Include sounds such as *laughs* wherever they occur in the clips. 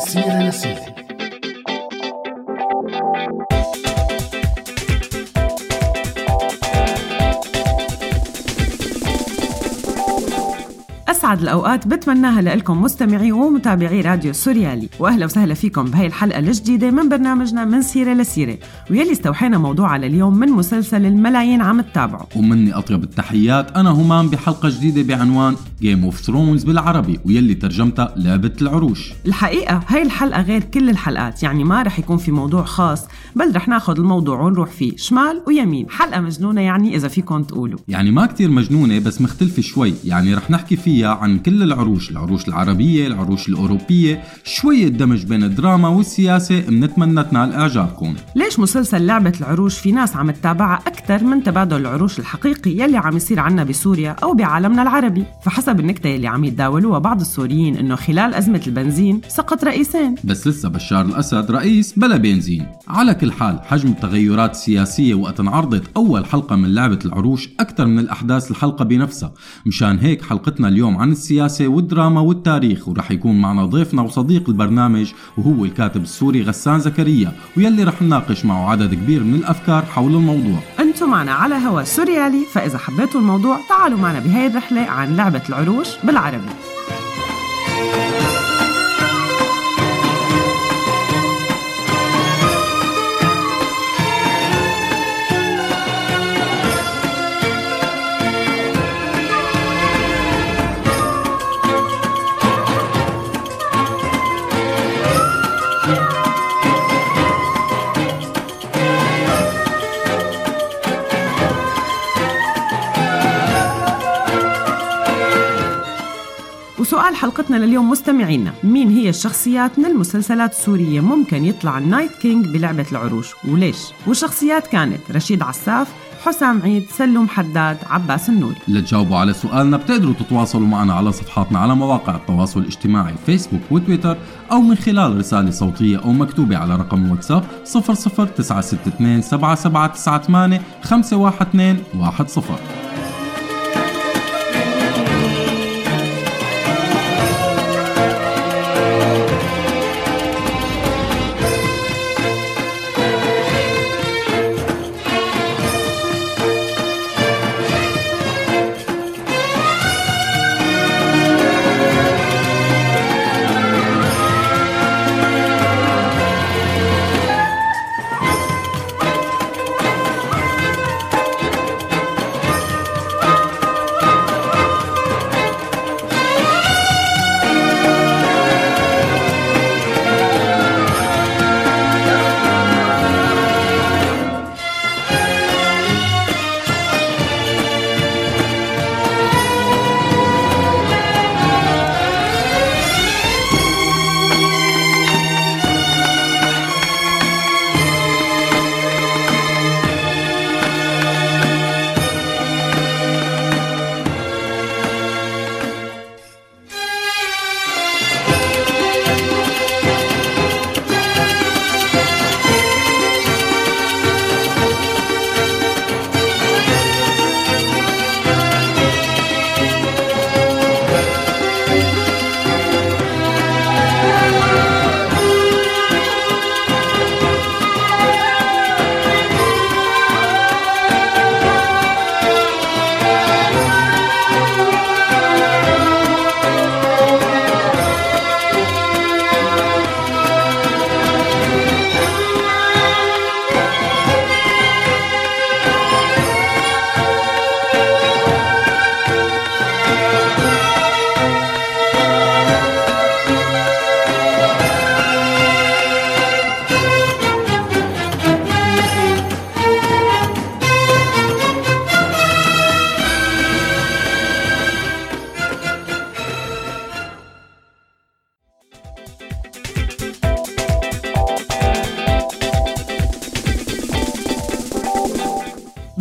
سيرة لسيرة أسعد الأوقات بتمناها لكم مستمعي ومتابعي راديو سوريالي. وأهلا وسهلا فيكم بهي الحلقة الجديدة من برنامجنا من سيرة لسيرة ويلي استوحينا موضوعه اليوم من مسلسل الملايين عم تتابعه. ومني أطيب التحيات أنا همام بحلقة جديدة بعنوان Game of Thrones بالعربي ويلي ترجمتها لعبة العروش. الحقيقة هاي الحلقة غير كل الحلقات يعني ما رح يكون في موضوع خاص بل رح ناخد الموضوع ونروح فيه شمال ويمين. حلقة مجنونة يعني إذا فيكم تقولوا. يعني ما كتير مجنونة بس مختلفة شوي يعني رح نحكي فيها عن كل العروش العروش العربية العروش الأوروبية شوية دمج بين الدراما والسياسة منتمنى تنال إعجابكم. ليش مسلسل لعبة العروش في ناس عم تتابعها أكثر من تبادل العروش الحقيقي يلي عم يصير عنا بسوريا أو بعالمنا العربي؟ فحسب النكتة يلي عم يتداولوها بعض السوريين إنه خلال أزمة البنزين سقط رئيسين. بس لسه بشار الأسد رئيس بلا بنزين. على كل حال حجم التغيرات السياسية وقت انعرضت أول حلقة من لعبة العروش أكثر من الأحداث الحلقة بنفسها. مشان هيك حلقتنا اليوم عن السياسة والدراما والتاريخ ورح يكون معنا ضيفنا وصديق البرنامج وهو الكاتب السوري غسان زكريا ويلي رح نناقش معه عدد كبير من الأفكار حول الموضوع. أنتم معنا على هوا سوريالي فإذا حبيتوا الموضوع تعالوا معنا بهاي الرحلة عن لعبة العروش بالعربي. وسؤال حلقتنا لليوم مستمعينا. مين هي الشخصيات من المسلسلات السورية ممكن يطلع ال Night King بلعبة العروش. وليش؟ والشخصيات كانت رشيد عساف حسام عيد سلوم حداد عباس النوري. لتجاوبوا على سؤالنا بتقدروا تتواصلوا معنا على صفحاتنا على مواقع التواصل الاجتماعي فيسبوك وتويتر أو من خلال رسالة صوتية أو مكتوبة على رقم واتساب 00962 7798 512 10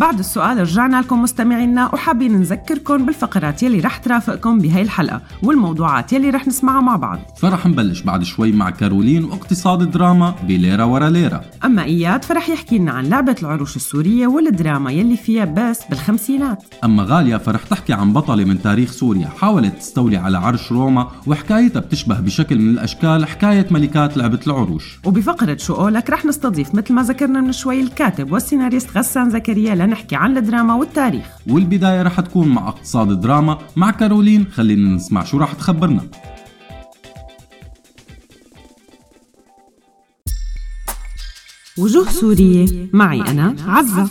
بعد السؤال رجعنا لكم مستمعينا وحابين نذكركم بالفقرات يلي رح ترافقكم بهي الحلقة والموضوعات يلي رح نسمعها مع بعض. فرح نبلش بعد شوي مع كارولين واقتصاد دراما بليرة ورا ليرة. أما إياد فرح يحكي لنا عن لعبة العروش السورية والدراما يلي فيها بس بالخمسينات. أما غالية فرح تحكي عن بطلة من تاريخ سوريا حاولت تستولي على عرش روما وحكايتها بتشبه بشكل من الأشكال حكاية ملكات لعبة العروش. وبفقرة شو قولك رح نستضيف مثل ما ذكرنا من شوي الكاتب والسيناريست غسان زكريا لنحكي عن الدراما والتاريخ. والبداية رح تكون مع اقتصاد دراما مع كارولين. خلينا نسمع شو رح تخبرنا. وجوه سورية. معي أنا عزة.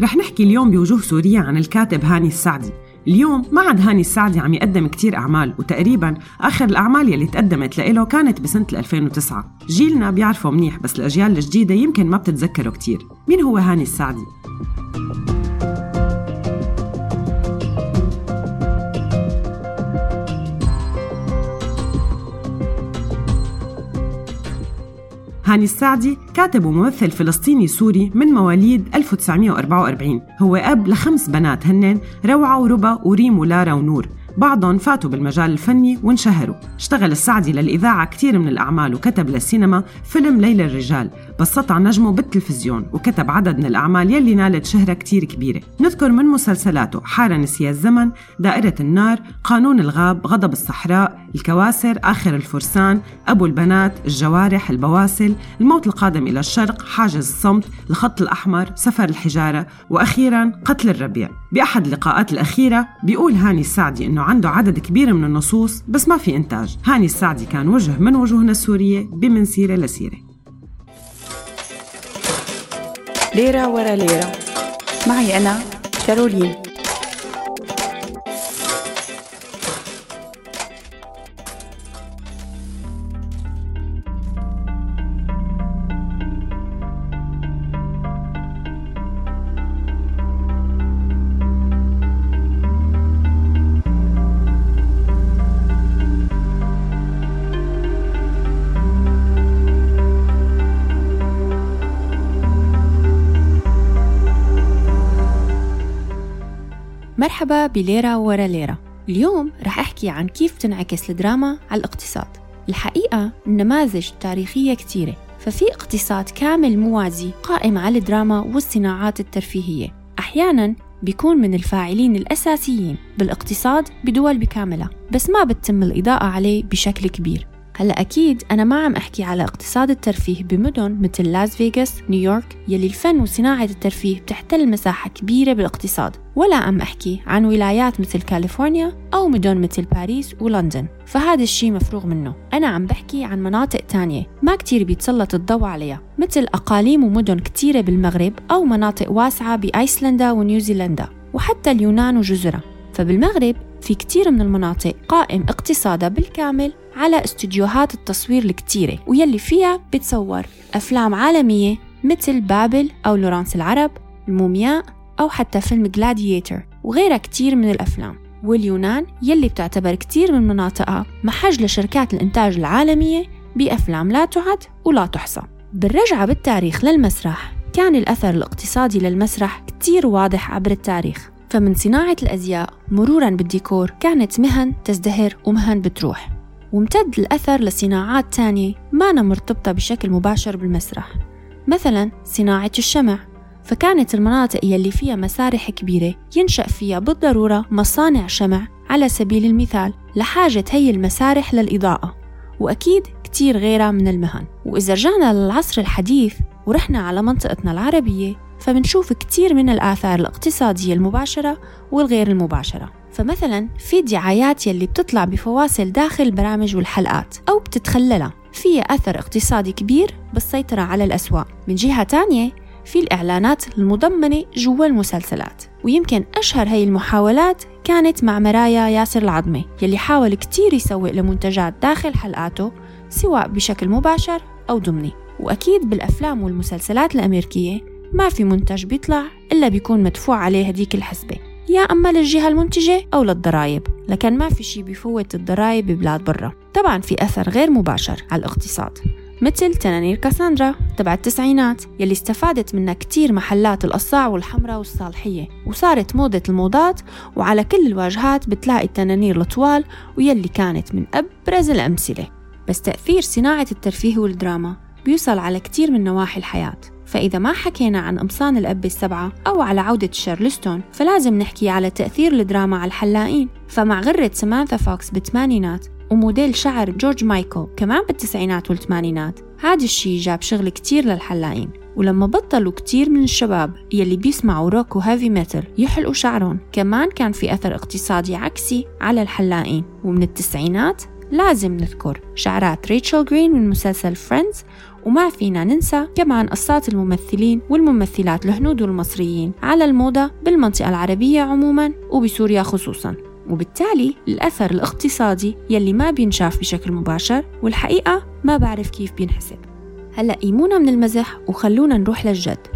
رح نحكي اليوم بوجوه سورية عن الكاتب هاني السعدي. اليوم ما عاد هاني السعدي عم يقدم كتير أعمال وتقريبا آخر الأعمال يلي تقدمت لإله كانت بسنة 2009 جيلنا بيعرفه منيح بس الأجيال الجديدة يمكن ما بتتذكره كتير. مين هو هاني السعدي؟ هاني السعدي كاتب وممثل فلسطيني سوري من مواليد 1944 هو أب لخمس بنات هنن روعة وربا وريم ولارا ونور. بعضهم فاتوا بالمجال الفني وانشهروا. اشتغل السعدي للإذاعة كثير من الأعمال وكتب للسينما فيلم ليل الرجال. بس سطع نجمه بالتلفزيون وكتب عدد من الأعمال يلي نالت شهرة كتير كبيرة. نذكر من مسلسلاته حارة نسيها الزمن دائرة النار قانون الغاب غضب الصحراء الكواسر آخر الفرسان أبو البنات الجوارح البواسل الموت القادم إلى الشرق حاجز الصمت الخط الأحمر سفر الحجارة وأخيرا قتل الربيع. بأحد اللقاءات الأخيرة بيقول هاني السعدي إنه عنده عدد كبير من النصوص بس ما في إنتاج. هاني السعدي كان وجه من وجوهنا السورية بمن سيرة لسيرة. ليرة ورا ليرة. معي أنا كارولين. مرحبا بليرة ورا ليرة اليوم رح أحكي عن كيف تنعكس الدراما على الاقتصاد. الحقيقة النماذج تاريخية كتيرة ففي اقتصاد كامل موازي قائم على الدراما والصناعات الترفيهية. أحيانا بيكون من الفاعلين الأساسيين بالإقتصاد بدول بكاملها بس ما بتتم الإضاءة عليه بشكل كبير. هلا أكيد أنا ما عم أحكي على اقتصاد الترفيه بمدن مثل لاس فيغاس نيويورك يلي الفن وصناعة الترفيه بتحتل مساحة كبيرة بالاقتصاد ولا عم أحكي عن ولايات مثل كاليفورنيا أو مدن مثل باريس ولندن فهذا الشيء مفروغ منه. أنا عم بحكي عن مناطق تانية ما كتير بيتسلط الضوء عليها مثل أقاليم ومدن كتيرة بالمغرب أو مناطق واسعة بأيسلندا ونيوزيلندا وحتى اليونان وجزرها فبالمغرب في كتير من المناطق قائم اقتصادها بالكامل على استديوهات التصوير الكتيرة ويلي فيها بتصور أفلام عالمية مثل بابل أو لورانس العرب المومياء أو حتى فيلم جلادياتر وغيرها كتير من الأفلام. واليونان يلي بتعتبر كتير من مناطقها محج لشركات الإنتاج العالمية بأفلام لا تعد ولا تحصى. بالرجعة بالتاريخ للمسرح كان الأثر الاقتصادي للمسرح كتير واضح عبر التاريخ. فمن صناعة الأزياء مرورا بالديكور كانت مهن تزدهر ومهن بتروح. وامتد الأثر لصناعات تانية ما مرتبطة بشكل مباشر بالمسرح. مثلا صناعة الشمع. فكانت المناطق يلي فيها مسارح كبيرة ينشأ فيها بالضرورة مصانع شمع على سبيل المثال لحاجة هي المسارح للإضاءة. وأكيد كتير غيرها من المهن. وإذا رجعنا للعصر الحديث ورحنا على منطقتنا العربية فبنشوف كتير من الآثار الاقتصادية المباشرة والغير المباشرة. فمثلا في دعايات يلي بتطلع بفواصل داخل البرامج والحلقات أو بتتخللها. فيها أثر اقتصادي كبير بالسيطرة على الأسواق. من جهة تانية في الإعلانات المضمنة جوا المسلسلات. ويمكن أشهر هي المحاولات كانت مع مرايا ياسر العظمي يلي حاول كتير يسوق لمنتجات داخل حلقاته سواء بشكل مباشر أو ضمني. وأكيد بالأفلام والمسلسلات الأمريكية ما في منتج بيطلع إلا بيكون مدفوع عليه هديك الحسبة يا أما للجهة المنتجة أو للضرائب لكن ما في شي بيفوت الضرائب ببلاد برا. طبعا في أثر غير مباشر على الاقتصاد. مثل تنانير كاساندرا تبع التسعينات يلي استفادت منها كتير محلات القصاع والحمراء والصالحية وصارت موضة الموضات وعلى كل الواجهات بتلاقي التنانير الطوال ويلي كانت من أبرز الأمثلة. بس تأثير صناعة الترفيه والدراما بيوصل على كتير من نواحي الحياة. فإذا ما حكينا عن قمصان الأب السبعة أو على عودة شارلستون فلازم نحكي على تأثير الدراما على الحلاقين. فمع غرة سمانثا فوكس بالثمانينات وموديل شعر جورج مايكل كمان بالتسعينات والثمانينات هذا الشي جاب شغل كتير للحلاقين. ولما بطلوا كتير من الشباب يلي بيسمعوا rock و heavy metal يحلقوا شعرهم كمان كان في أثر اقتصادي عكسي على الحلاقين. ومن التسعينات لازم نذكر شعرات ريتشل جرين من مسلسل Friends وما فينا ننسى كمان قصات الممثلين والممثلات الهنود والمصريين على الموضة بالمنطقة العربية عموما وبسوريا خصوصا. وبالتالي الأثر الاقتصادي يلي ما بينشاف بشكل مباشر والحقيقة ما بعرف كيف بينحسب. هلأ قيمونا من المزح وخلونا نروح للجد.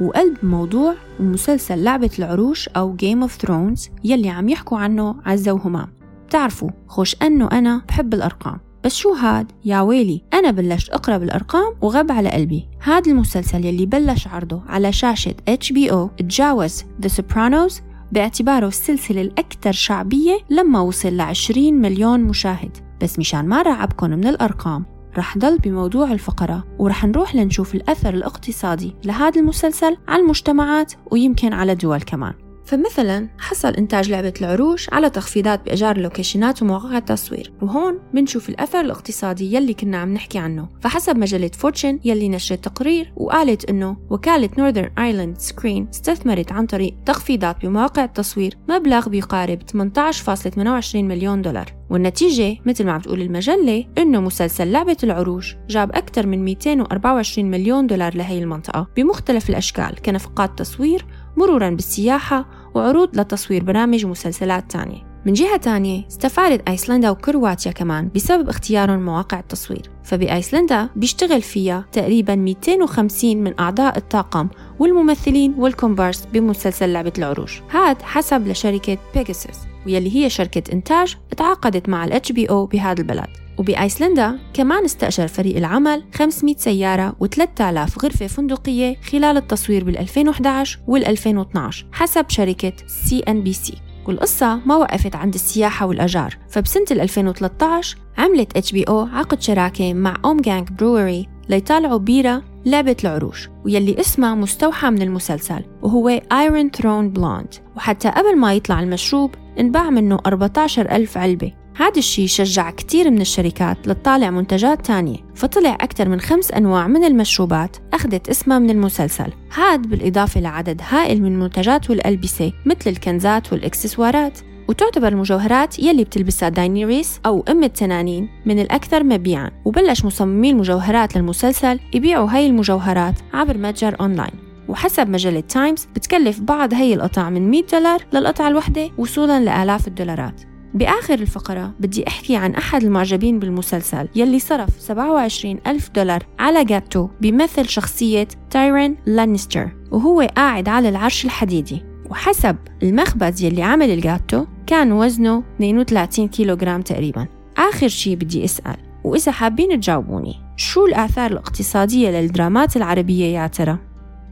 وقلب موضوع ومسلسل لعبة العروش أو Game of Thrones يلي عم يحكوا عنه عزة وهمام. بتعرفوا خوش أنه أنا بحب الأرقام. بس شو هاد؟ يا ويلي أنا بلشت أقرأ بالأرقام وغب على قلبي. هاد المسلسل يلي بلش عرضه على شاشة HBO تجاوز The Sopranos باعتباره السلسلة الأكثر شعبية لما وصل ل 20 مليون مشاهد. بس مشان ما رعبكم من الأرقام رح ضل بموضوع الفقرة ورح نروح لنشوف الأثر الاقتصادي لهذا المسلسل على المجتمعات ويمكن على دول كمان. فمثلا حصل إنتاج لعبة العروش على تخفيضات بإيجار اللوكيشنات ومواقع التصوير. وهون بنشوف الأثر الاقتصادي يلي كنا عم نحكي عنه. فحسب مجلة Fortune يلي نشرت تقرير وقالت إنه وكالة Northern Ireland Screen استثمرت عن طريق تخفيضات بمواقع التصوير مبلغ بيقارب 18.28 مليون دولار. والنتيجة مثل ما عم تقول المجلة إنه مسلسل لعبة العروش جاب أكثر من 224 مليون دولار لهي المنطقة. بمختلف الأشكال كنفقات تصوير مرورا بالسياحة وعروض لتصوير برامج ومسلسلات تانية. من جهة تانية استفادت أيسلندا وكرواتيا كمان بسبب اختيارهم مواقع التصوير. فبأيسلندا بيشتغل فيها تقريبا 250 من أعضاء الطاقم والممثلين والكومبارس بمسلسل لعبة العروش هاد حسب لشركة Pegasus ويلي هي شركة إنتاج تعاقدت مع ال HBO بهذا البلد. وبأيسلندا كمان استأجر فريق العمل 500 سيارة و3000 غرفة فندقية خلال التصوير بال 2011 وال 2012 حسب شركة CNBC. والقصة ما وقفت عند السياحة والأجار فبسنة 2013 عملت HBO عقد شراكة مع Ommegang Brewery ليطالعوا بيرة لعبة العروش ويلي اسمها مستوحى من المسلسل وهو Iron Throne Blonde وحتى قبل ما يطلع المشروب انباع منه 14 ألف علبة. هذا الشيء شجع كثير من الشركات لتطالع منتجات تانية فطلع أكثر من خمس أنواع من المشروبات أخذت اسمها من المسلسل. هاد بالإضافة لعدد هائل من المنتجات والألبسة مثل الكنزات والإكسسوارات وتعتبر المجوهرات يلي بتلبسها داينيريس أو أم التنانين من الأكثر مبيعاً. وبلش مصممي المجوهرات للمسلسل يبيعوا هاي المجوهرات عبر متجر أونلاين. وحسب مجلة Times بتكلف بعض هي القطع من 100 دولار للقطعة الواحدة وصولا لآلاف الدولارات. بآخر الفقرة بدي أحكي عن أحد المعجبين بالمسلسل يلي صرف 27 ألف دولار على جاتو بيمثل شخصية تايرن لانستر وهو قاعد على العرش الحديدي. وحسب المخبز يلي عمل الجاتو كان وزنه 32 كيلوغرام تقريبا. آخر شي بدي أسأل وإذا حابين تجاوبوني شو الآثار الاقتصادية للدرامات العربية يا ترى؟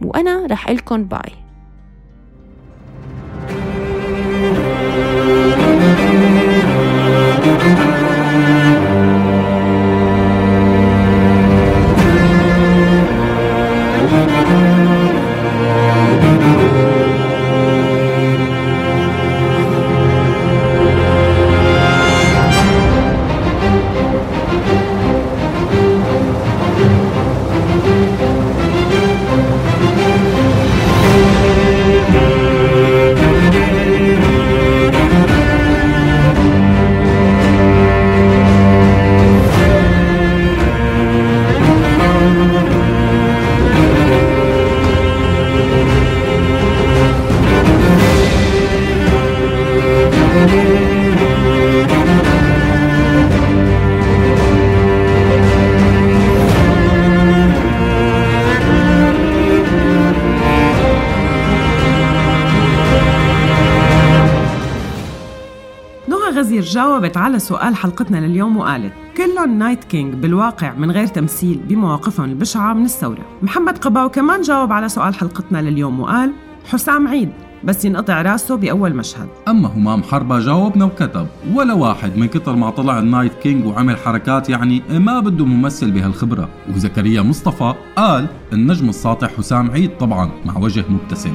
وأنا رح لكم bye. جاوبت على سؤال حلقتنا لليوم وقالت كلهم Night King بالواقع من غير تمثيل بمواقفهم البشعة من الثورة. محمد قباو كمان جاوب على سؤال حلقتنا لليوم وقال حسام عيد بس ينقطع رأسه بأول مشهد. أما همام حربة جاوبنا وكتب ولا واحد من كتر ما طلع ال Night King وعمل حركات يعني ما بده ممثل بهالخبرة. وزكريا مصطفى قال النجم الساطع حسام عيد طبعا مع وجه مبتسم.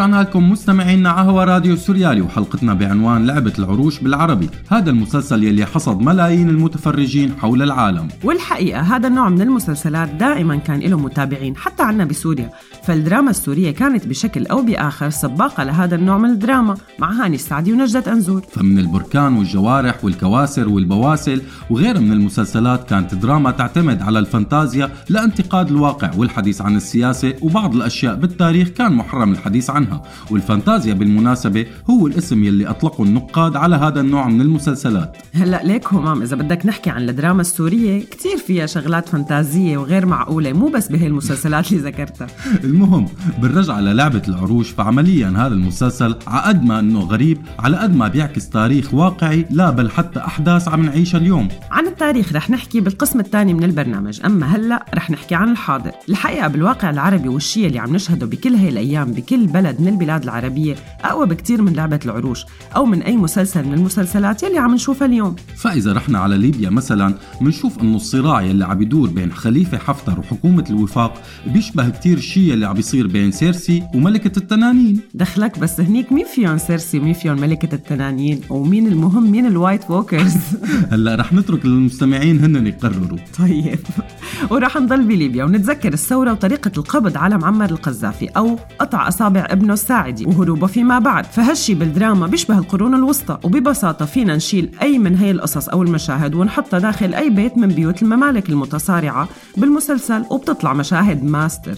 ورجعنا لكم مستمعينا على هوا راديو سوريالي وحلقتنا بعنوان لعبة العروش بالعربي. هذا المسلسل يلي حصد ملايين المتفرجين حول العالم. والحقيقة هذا النوع من المسلسلات دائما كان له متابعين حتى عنا بسوريا. فالدراما السورية كانت بشكل أو بآخر سباقة لهذا النوع من الدراما. مع هاني السعدي ونجدة أنزور. فمن البركان والجوارح والكواسر والبواسل وغيرها من المسلسلات كانت دراما تعتمد على الفانتازيا لانتقاد الواقع والحديث عن السياسة وبعض الأشياء بالتاريخ كان محرم الحديث عنها. والفانتازيا بالمناسبة هو الاسم يلي أطلقه النقاد على هذا النوع من المسلسلات. هلأ ليك همام إذا بدك نحكي عن الدراما السورية كتير فيها شغلات فانتازية وغير معقولة مو بس بهي المسلسلات اللي ذكرتها. *laughs* المهم بالرجعة للعبة العروش فعمليا هذا المسلسل عقد ما إنه غريب على قد ما بيعكس تاريخ واقعي لا بل حتى أحداث عم نعيشها اليوم. عن التاريخ رح نحكي بالقسم الثاني من البرنامج أما هلأ رح نحكي عن الحاضر. الحقيقة بالواقع العربي والشيء اللي عم نشهده بكل هاي الأيام بكل بلد من البلاد العربية أقوى بكتير من لعبة العروش أو من أي مسلسل من المسلسلات يلي عم نشوفها اليوم. فإذا رحنا على ليبيا مثلا بنشوف إنه الصراع يلي عم يدور بين خليفة حفتر وحكومة الوفاق بيشبه كتير الشيء اللي عم بيصير بين سيرسي وملكة التنانين. دخلك بس هنيك مين فيهم سيرسي ومين فيهم ملكة التنانين؟ ومين المهم مين ال White Walkers؟ *laughs* هلأ رح نترك للمستمعين هن يقرروا. طيب. *laughs* ورح نضل بليبيا ونتذكر الثورة وطريقة القبض على معمر القذافي أو قطع أصابع ابنه الساعدي وهروبه فيما بعد. فهالشي بالدراما بيشبه القرون الوسطى وببساطة فينا نشيل أي من هي القصص أو المشاهد ونحطها داخل أي بيت من بيوت الممالك المتصارعة بالمسلسل وبتطلع مشاهد ماستر.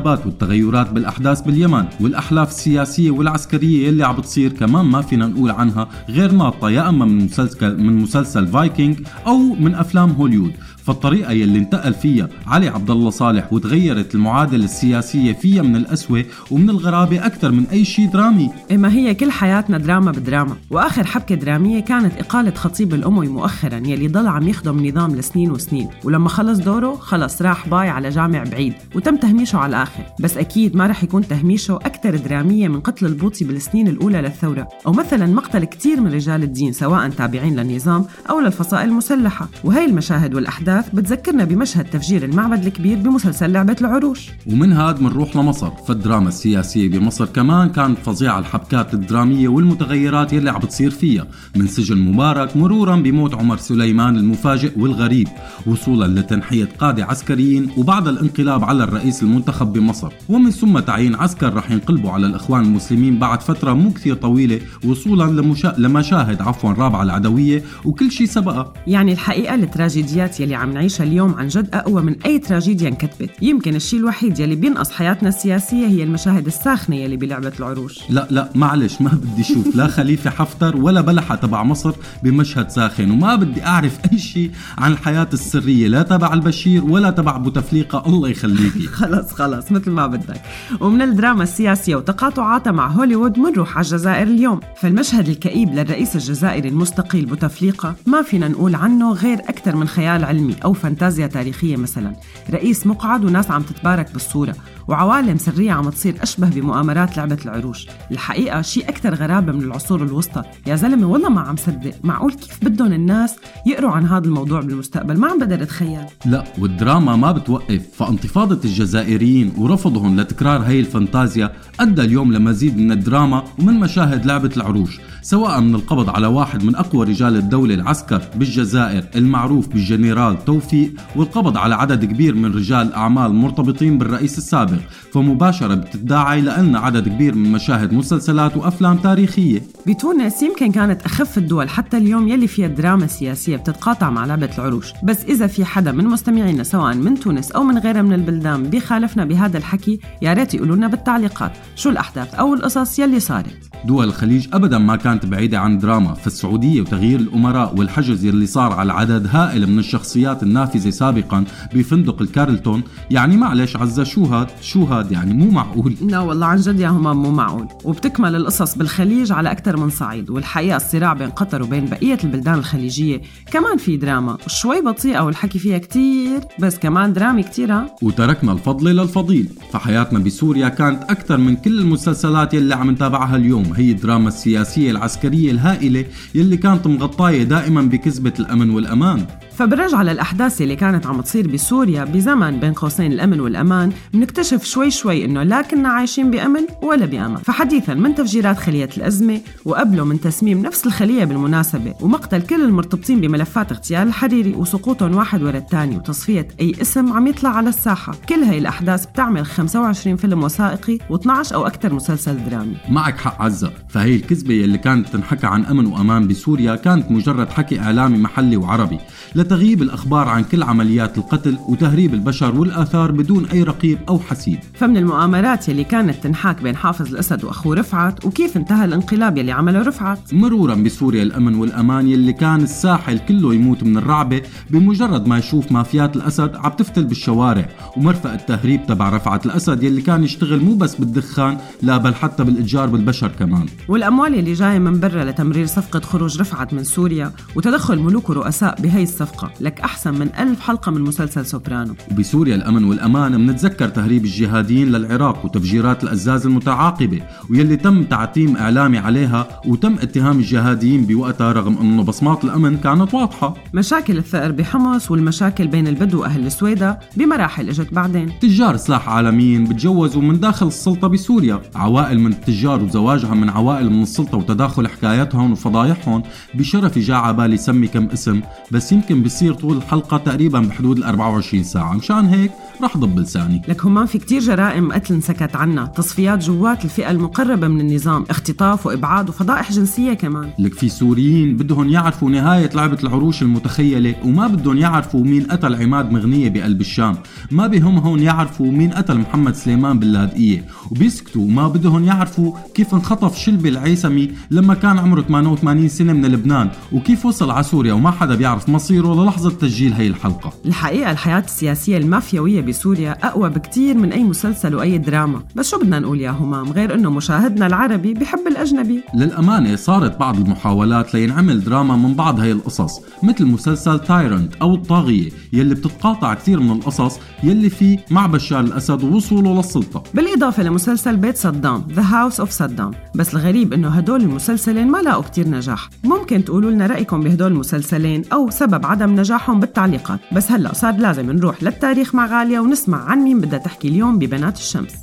الانقلابات والتغيرات بالأحداث باليمن والأحلاف السياسية والعسكرية يلي عم بتصير كمان ما فينا نقول عنها غير ناطة يا أما من مسلسل من مسلسل فايكنج أو من أفلام هوليوود فالطريقة يلي انتقل فيها علي عبد الله صالح وتغيرت المعادلة السياسية فيها من القسوة ومن الغرابة أكثر من أي شيء درامي. إيه ما هي كل حياتنا دراما بدراما وآخر حبكة درامية كانت إقالة خطيب الأموي مؤخرا يلي ضل عم يخدم نظام لسنين وسنين ولما خلص دوره خلص راح باي على جامع بعيد وتم تهميشه على الآخر. بس أكيد ما رح يكون تهميشه أكثر درامية من قتل البوطي بالسنين الأولى للثورة أو مثلا مقتل كثير من رجال الدين سواء تابعين للنظام أو للفصائل المسلحة. وهي المشاهد والأحداث بتذكرنا بمشهد تفجير المعبد الكبير بمسلسل لعبة العروش. ومن هاد منروح لمصر فالدراما السياسية بمصر كمان كانت فظيعة. الحبكات الدرامية والمتغيرات يلي عم بتصير فيها من سجن مبارك مرورا بموت عمر سليمان المفاجئ والغريب وصولا لتنحية قادة عسكريين وبعد الانقلاب على الرئيس المنتخب بمصر. ومن ثم تعيين عسكر رح ينقلبوا على الإخوان المسلمين بعد فترة مو كثير طويلة وصولا لمشا... لمشاهد عفوا رابعة العدوية وكل شيء سبقها يعني الحقيقة التراجيديات يلي عم نعيشها اليوم عن جد أقوى من أي تراجيديا انكتبت يمكن الشيء الوحيد يلي بينقص حياتنا السياسية هي المشاهد الساخنة يلي بلعبة العروش. لا لا معلش ما بدي أشوف لا خليفة حفتر ولا بلحة تبع مصر بمشهد ساخن وما بدي أعرف أي شيء عن الحياة السرية لا تبع البشير ولا تبع بوتفليقة الله يخليكي. *laughs* خلص خلص مثل ما بدك. ومن الدراما السياسية وتقاطعاتها مع هوليوود منروح على الجزائر اليوم. فالمشهد الكئيب للرئيس الجزائري المستقيل بوتفليقة ما فينا نقول عنه غير أكثر من خيال علمي. أو فانتازيا تاريخية مثلا. رئيس مقعد وناس عم تتبارك بالصورة. وعوالم سرية عم تصير أشبه بمؤامرات لعبة العروش. الحقيقة شيء أكثر غرابة من العصور الوسطى. يا زلمة والله ما عم صدق. معقول كيف بدهم الناس يقروا عن هذا الموضوع بالمستقبل؟ ما عم بقدر أتخيل. لا والدراما ما بتوقف. فانتفاضة الجزائريين ورفضهم لتكرار هي الفانتازيا أدى اليوم لمزيد من الدراما ومن مشاهد لعبة العروش. سواء من القبض على واحد من أقوى رجال الدولة العسكر بالجزائر المعروف بالجنرال توفيق والقبض على عدد كبير من رجال الأعمال مرتبطين بالرئيس السابق فمباشرة بتدعي لأن عدد كبير من مشاهد مسلسلات وأفلام تاريخية. بتونس يمكن كانت أخف الدول حتى اليوم يلي فيها دراما سياسية بتتقاطع مع لعبة العروش. بس إذا في حدا من مستمعينا سواء من تونس أو من غيرها من البلدان بيخالفنا بهذا الحكي يا ريت يقولوا لنا بالتعليقات. شو الأحداث أو القصص يلي صارت؟ دول الخليج أبدا ما كانت بعيدة عن دراما. فالسعودية وتغيير الأمراء والحجز اللي صار على عدد هائل من الشخصيات النافذة سابقا بفندق الكارلتون. يعني معلش عزة شو هاد؟ شو هاد؟ يعني مو معقول. لا والله عن جد يا همام مو معقول. وبتكمل القصص بالخليج على أكثر من صعيد والحقيقة الصراع بين قطر وبين بقية البلدان الخليجية كمان في دراما. شوي بطيئة والحكي فيها كتير بس كمان درامي كتير وتركنا الفضل للفضيل. فحياتنا بسوريا كانت أكثر من كل المسلسلات يلي عم نتابعها اليوم. هي الدراما السياسية العسكرية الهائلة يلي كانت مغطاية دائما بكذبة الأمن والأمان. فبرجع للأحداث اللي كانت عم تصير بسوريا بزمن بين قوسين الأمن والأمان بنكتشف شوي شوي إنه لا كنا عايشين بأمن ولا بأمان. فحديثا من تفجيرات خلية الأزمة وقبله من تسميم نفس الخلية بالمناسبة ومقتل كل المرتبطين بملفات اغتيال الحريري وسقوطهم واحد ورا الثاني وتصفية أي اسم عم يطلع على الساحة. كل هاي الأحداث بتعمل 25 فيلم وثائقي و12 أو أكثر مسلسل درامي. معك حق عزة فهي الكذبة يلي كانت تنحكى عن أمن وأمان بسوريا كانت مجرد حكي إعلامي محلي وعربي لتغييب الأخبار عن كل عمليات القتل وتهريب البشر والآثار بدون أي رقيب أو حسيب. فمن المؤامرات يلي كانت تنحاك بين حافظ الأسد وأخوه رفعت وكيف انتهى الانقلاب يلي عمله رفعت؟ مرورا بسوريا الأمن والأمان يلي كان الساحل كله يموت من الرعبة بمجرد ما يشوف مافيات الأسد عم تفتل بالشوارع ومرفق التهريب تبع رفعت الأسد يلي كان يشتغل مو بس بالدخان لا بل حتى بالإتجار بالبشر كمان. والأموال اللي جاية من برا لتمرير صفقة خروج رفعت من سوريا وتدخل ملوك ورؤساء بهي الصفقة لك أحسن من ألف حلقة من مسلسل سوبرانو. وبسوريا الأمن والأمان منتذكر تهريب الجهاديين للعراق وتفجيرات الأزاز المتعاقبة ويلي تم تعتيم إعلامي عليها وتم اتهام الجهاديين بوقتها رغم أنه بصمات الأمن كانت واضحة. مشاكل الثأر بحمص والمشاكل بين البدو وأهل السويدة بمراحل إجت بعدين. تجار سلاح عالميين بتجوزوا من داخل السلطة بسوريا عوائل من التجار وزواجها من عوائل من السلطة وتداخل حكاياتهم وفضايحهم بشرفي جاء على بالي سمي كم اسم بس يمكن بصير طول الحلقة تقريبا بحدود ال 24 ساعة. مشان هيك رح ضب لساني. لك همان في كتير جرائم قتل انسكت عنا تصفيات جوات الفئة المقربة من النظام اختطاف وإبعاد وفضائح جنسية كمان. لك في سوريين بدهم يعرفوا نهاية لعبة العروش المتخيلة وما بدهم يعرفوا مين قتل عماد مغنية بقلب الشام. ما بهمهم يعرفوا مين قتل محمد سليمان باللاذقية وبيسكتوا وما بدهم يعرفوا كيف انخطف عرف شلبي العيسمي لما كان عمره 88 سنة من لبنان وكيف وصل على سوريا وما حدا بيعرف مصيره للحظة تسجيل هي الحلقة. الحقيقة الحياة السياسية المافيوية بسوريا أقوى بكتير من أي مسلسل وأي دراما. بس شو بدنا نقول يا همام؟ غير أنه مشاهدنا العربي بحب الأجنبي. للأمانة صارت بعض المحاولات لينعمل دراما من بعض هي القصص مثل مسلسل Tyrant أو الطاغية يلي بتتقاطع كثير من القصص يلي فيه مع بشار الأسد ووصوله للسلطة. بالإضافة لمسلسل بيت صدام The House of Saddam. بس الغريب إنه هدول المسلسلين ما لاقوا كتير نجاح. ممكن تقولوا لنا رأيكم بهدول المسلسلين أو سبب عدم نجاحهم بالتعليقات. بس هلأ صار لازم نروح للتاريخ مع غالية ونسمع عن مين بدها تحكي اليوم ببنات الشمس.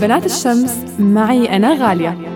بنات الشمس معي أنا غالية.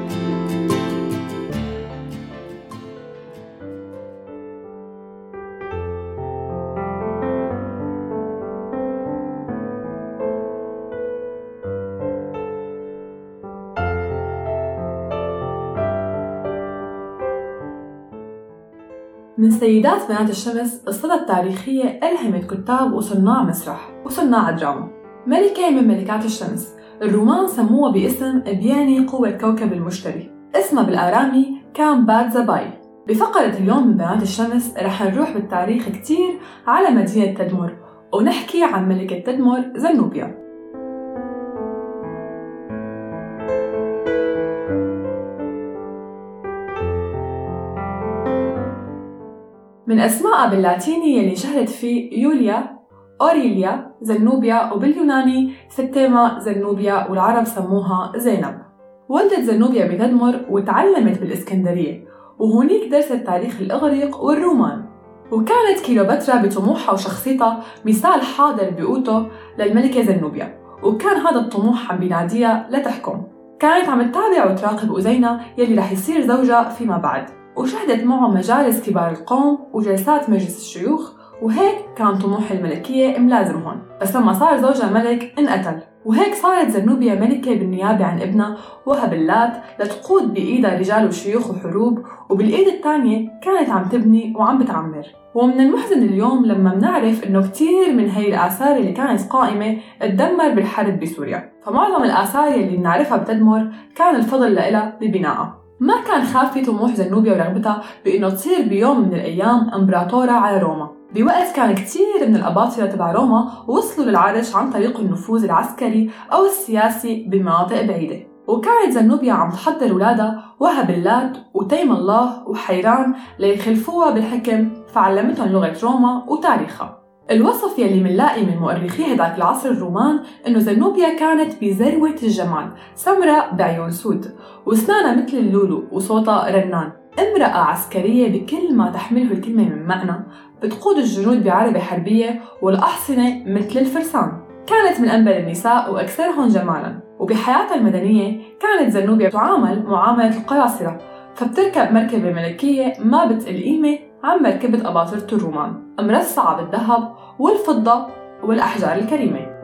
من سيدات بنات الشمس الصدى التاريخية ألهمت كتاب وصناع مسرح وصناع دراما ملكة من ملكات الشمس. الرومان سموها باسم بياني قوة كوكب المشتري. اسمها بالآرامي كان باد زباي. بفقرة اليوم من بنات الشمس رح نروح بالتاريخ كتير على مدينة تدمر ونحكي عن ملكة تدمر زنوبيا. من أسمائها باللاتيني يلي شهرت فيه يوليا أوريليا زنوبيا وباليوناني ستيما زنوبيا والعرب سموها زينب. ولدت زنوبيا بتدمر وتعلمت بالإسكندرية وهونيك درست تاريخ الإغريق والرومان. وكانت كيلوباترا بطموحها وشخصيتها مثال حاضر بقوته للملكة زنوبيا. وكان هذا الطموح عم بيناديها لتحكم. كانت عم تتابع وتراقب أزينة يلي رح يصير زوجها فيما بعد. وشهدت معه مجالس كبار القوم وجلسات مجلس الشيوخ وهيك كان طموح الملكية ملازمهم بس لما صار زوجها ملك انقتل. وهيك صارت زنوبيا ملكة بالنيابة عن ابنها وهب اللات لتقود بإيدها رجال وشيوخ وحروب وبالإيد الثانية كانت عم تبني وعم بتعمر. ومن المحزن اليوم لما بنعرف إنه كتير من هي الآثار اللي كانت قائمة تدمر بالحرب بسوريا. فمعظم الآثار اللي بنعرفها بتدمر كان الفضل لها ببنائها. ما كان خافي طموح زنوبيا ورغبتها بإنه تصير بيوم من الأيام إمبراطورة على روما. بوقت كان كتير من الأباطرة تبع روما وصلوا للعرش عن طريق النفوذ العسكري أو السياسي بمناطق بعيدة. وكانت زنوبيا عم تحضر ولادها وهب اللات وتيم الله وحيران ليخلفوها بالحكم فعلمتهم لغة روما وتاريخها. الوصف يلي منلاقي من مؤرخي هداك العصر الرومان إنه زنوبيا كانت بذروة الجمال سمراء بعيون سود وأسنانها مثل اللولو وصوتها رنان. امرأة عسكرية بكل ما تحمله الكلمة من معنى بتقود الجنود بعربة حربية والأحصنة مثل الفرسان. كانت من أنبل النساء وأكثرهم جمالا وبحياتها المدنية كانت زنوبيا تعامل معاملة القياصرة فبتركب مركبة ملكية ما بتقل قيمة عن مركبة أباطرة الرومان. مرصعة بالذهب والفضة والأحجار الكريمة.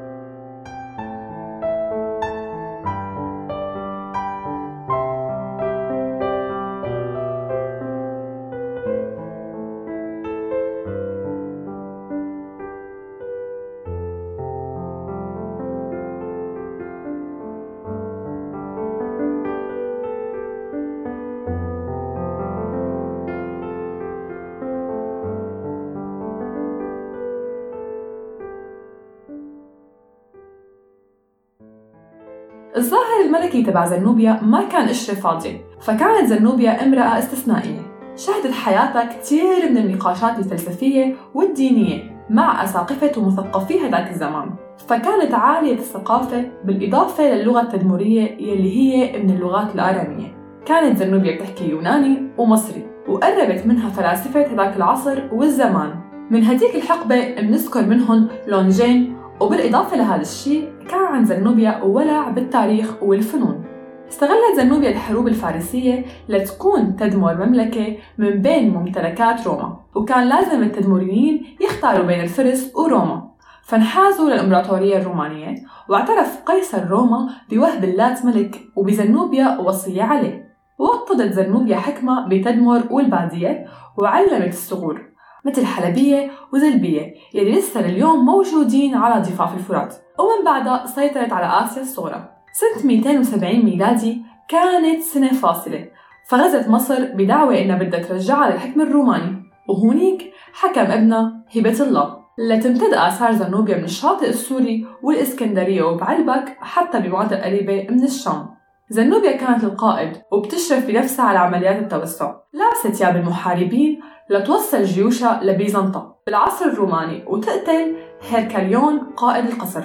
الملكي تبع زنوبيا ما كان قشرة فاضية فكانت زنوبيا امرأة استثنائية. شهدت حياتها كثير من النقاشات الفلسفية والدينية مع أساقفة ومثقفي هذاك الزمان. فكانت عالية الثقافة بالإضافة للغة التدمرية يلي هي من اللغات الآرامية. كانت زنوبيا بتحكي يوناني ومصري وقربت منها فلاسفة هذاك العصر والزمان. من هديك الحقبة بنذكر منهم لونجين وبالإضافة لهذا الشيء كان عند زنوبيا ولع بالتاريخ والفنون. استغلت زنوبيا الحروب الفارسية لتكون تدمر مملكة من بين ممتلكات روما وكان لازم التدمريين يختاروا بين الفرس وروما. فانحازوا للإمبراطورية الرومانية واعترف قيصر روما بوهب اللات ملك وبزنوبيا وصية عليه. وطدت زنوبيا حكمة بتدمر والبادية وعلمت الصغور. مثل حلبية وزلبية يلي لسه لليوم موجودين على ضفاف الفرات. ومن بعدها سيطرت على آسيا الصغرى. سنة 270 ميلادي كانت سنة فاصلة. فغزت مصر بدعوى إنها بدها ترجعها للحكم الروماني. وهونيك حكم ابنها هبة الله. لتمتد آثار زنوبيا من الشاطئ السوري والإسكندرية وبعلبك حتى بمناطق قريبة من الشام. زنوبيا كانت القائد وبتشرف بنفسها على عمليات التوسع. لابسة ثياب المحاربين لتوصل جيوشها لبيزنطة. بالعصر الروماني وتقتل هيركاليون قائد القصر.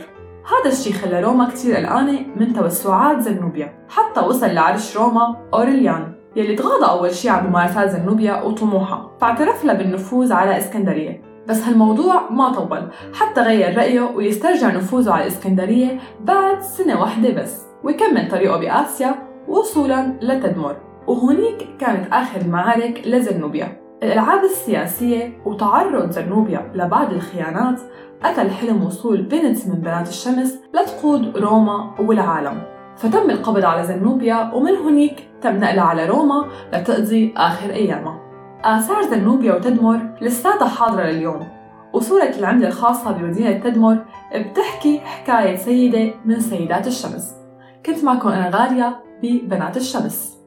هذا الشيء خلى روما كتير قلقانة من توسعات زنوبيا. حتى وصل لعرش روما أوريليان يلي تغاضى أول شيء عن ممارسات زنوبيا وطموحها. فاعترف لها بالنفوذ على إسكندرية. بس هالموضوع ما طول حتى غير رأيه ويسترجع نفوذه على الإسكندرية بعد سنة واحدة بس. ويكمل طريقه بآسيا وصولا لتدمر. وهونيك كانت آخر المعارك لزنوبيا الألعاب السياسية وتعرض زنوبيا لبعض الخيانات أتى حلم وصول بنت من بنات الشمس لتقود روما والعالم. فتم القبض على زنوبيا ومن هناك تم نقلها على روما لتقضي آخر أيامها آثار زنوبيا وتدمر لساتها حاضرة لليوم. وصورة العملة الخاصة بمدينة تدمر بتحكي حكاية سيدة من سيدات الشمس. كنت معكم أنا غالية ببنات الشمس.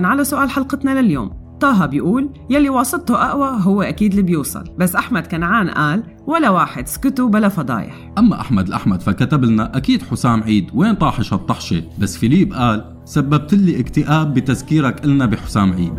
وجوابا على سؤال حلقتنا لليوم. طه بيقول يلي واسطته أقوى هو أكيد اللي بيوصل. بس أحمد كنعان قال ولا واحد سكتوا بلا فضايح. أما أحمد الأحمد فكتب لنا أكيد حسام عيد وين طاحش هالطحشة بس فيليب قال سببت لي اكتئاب بتذكيرك إلنا بحسام عيد.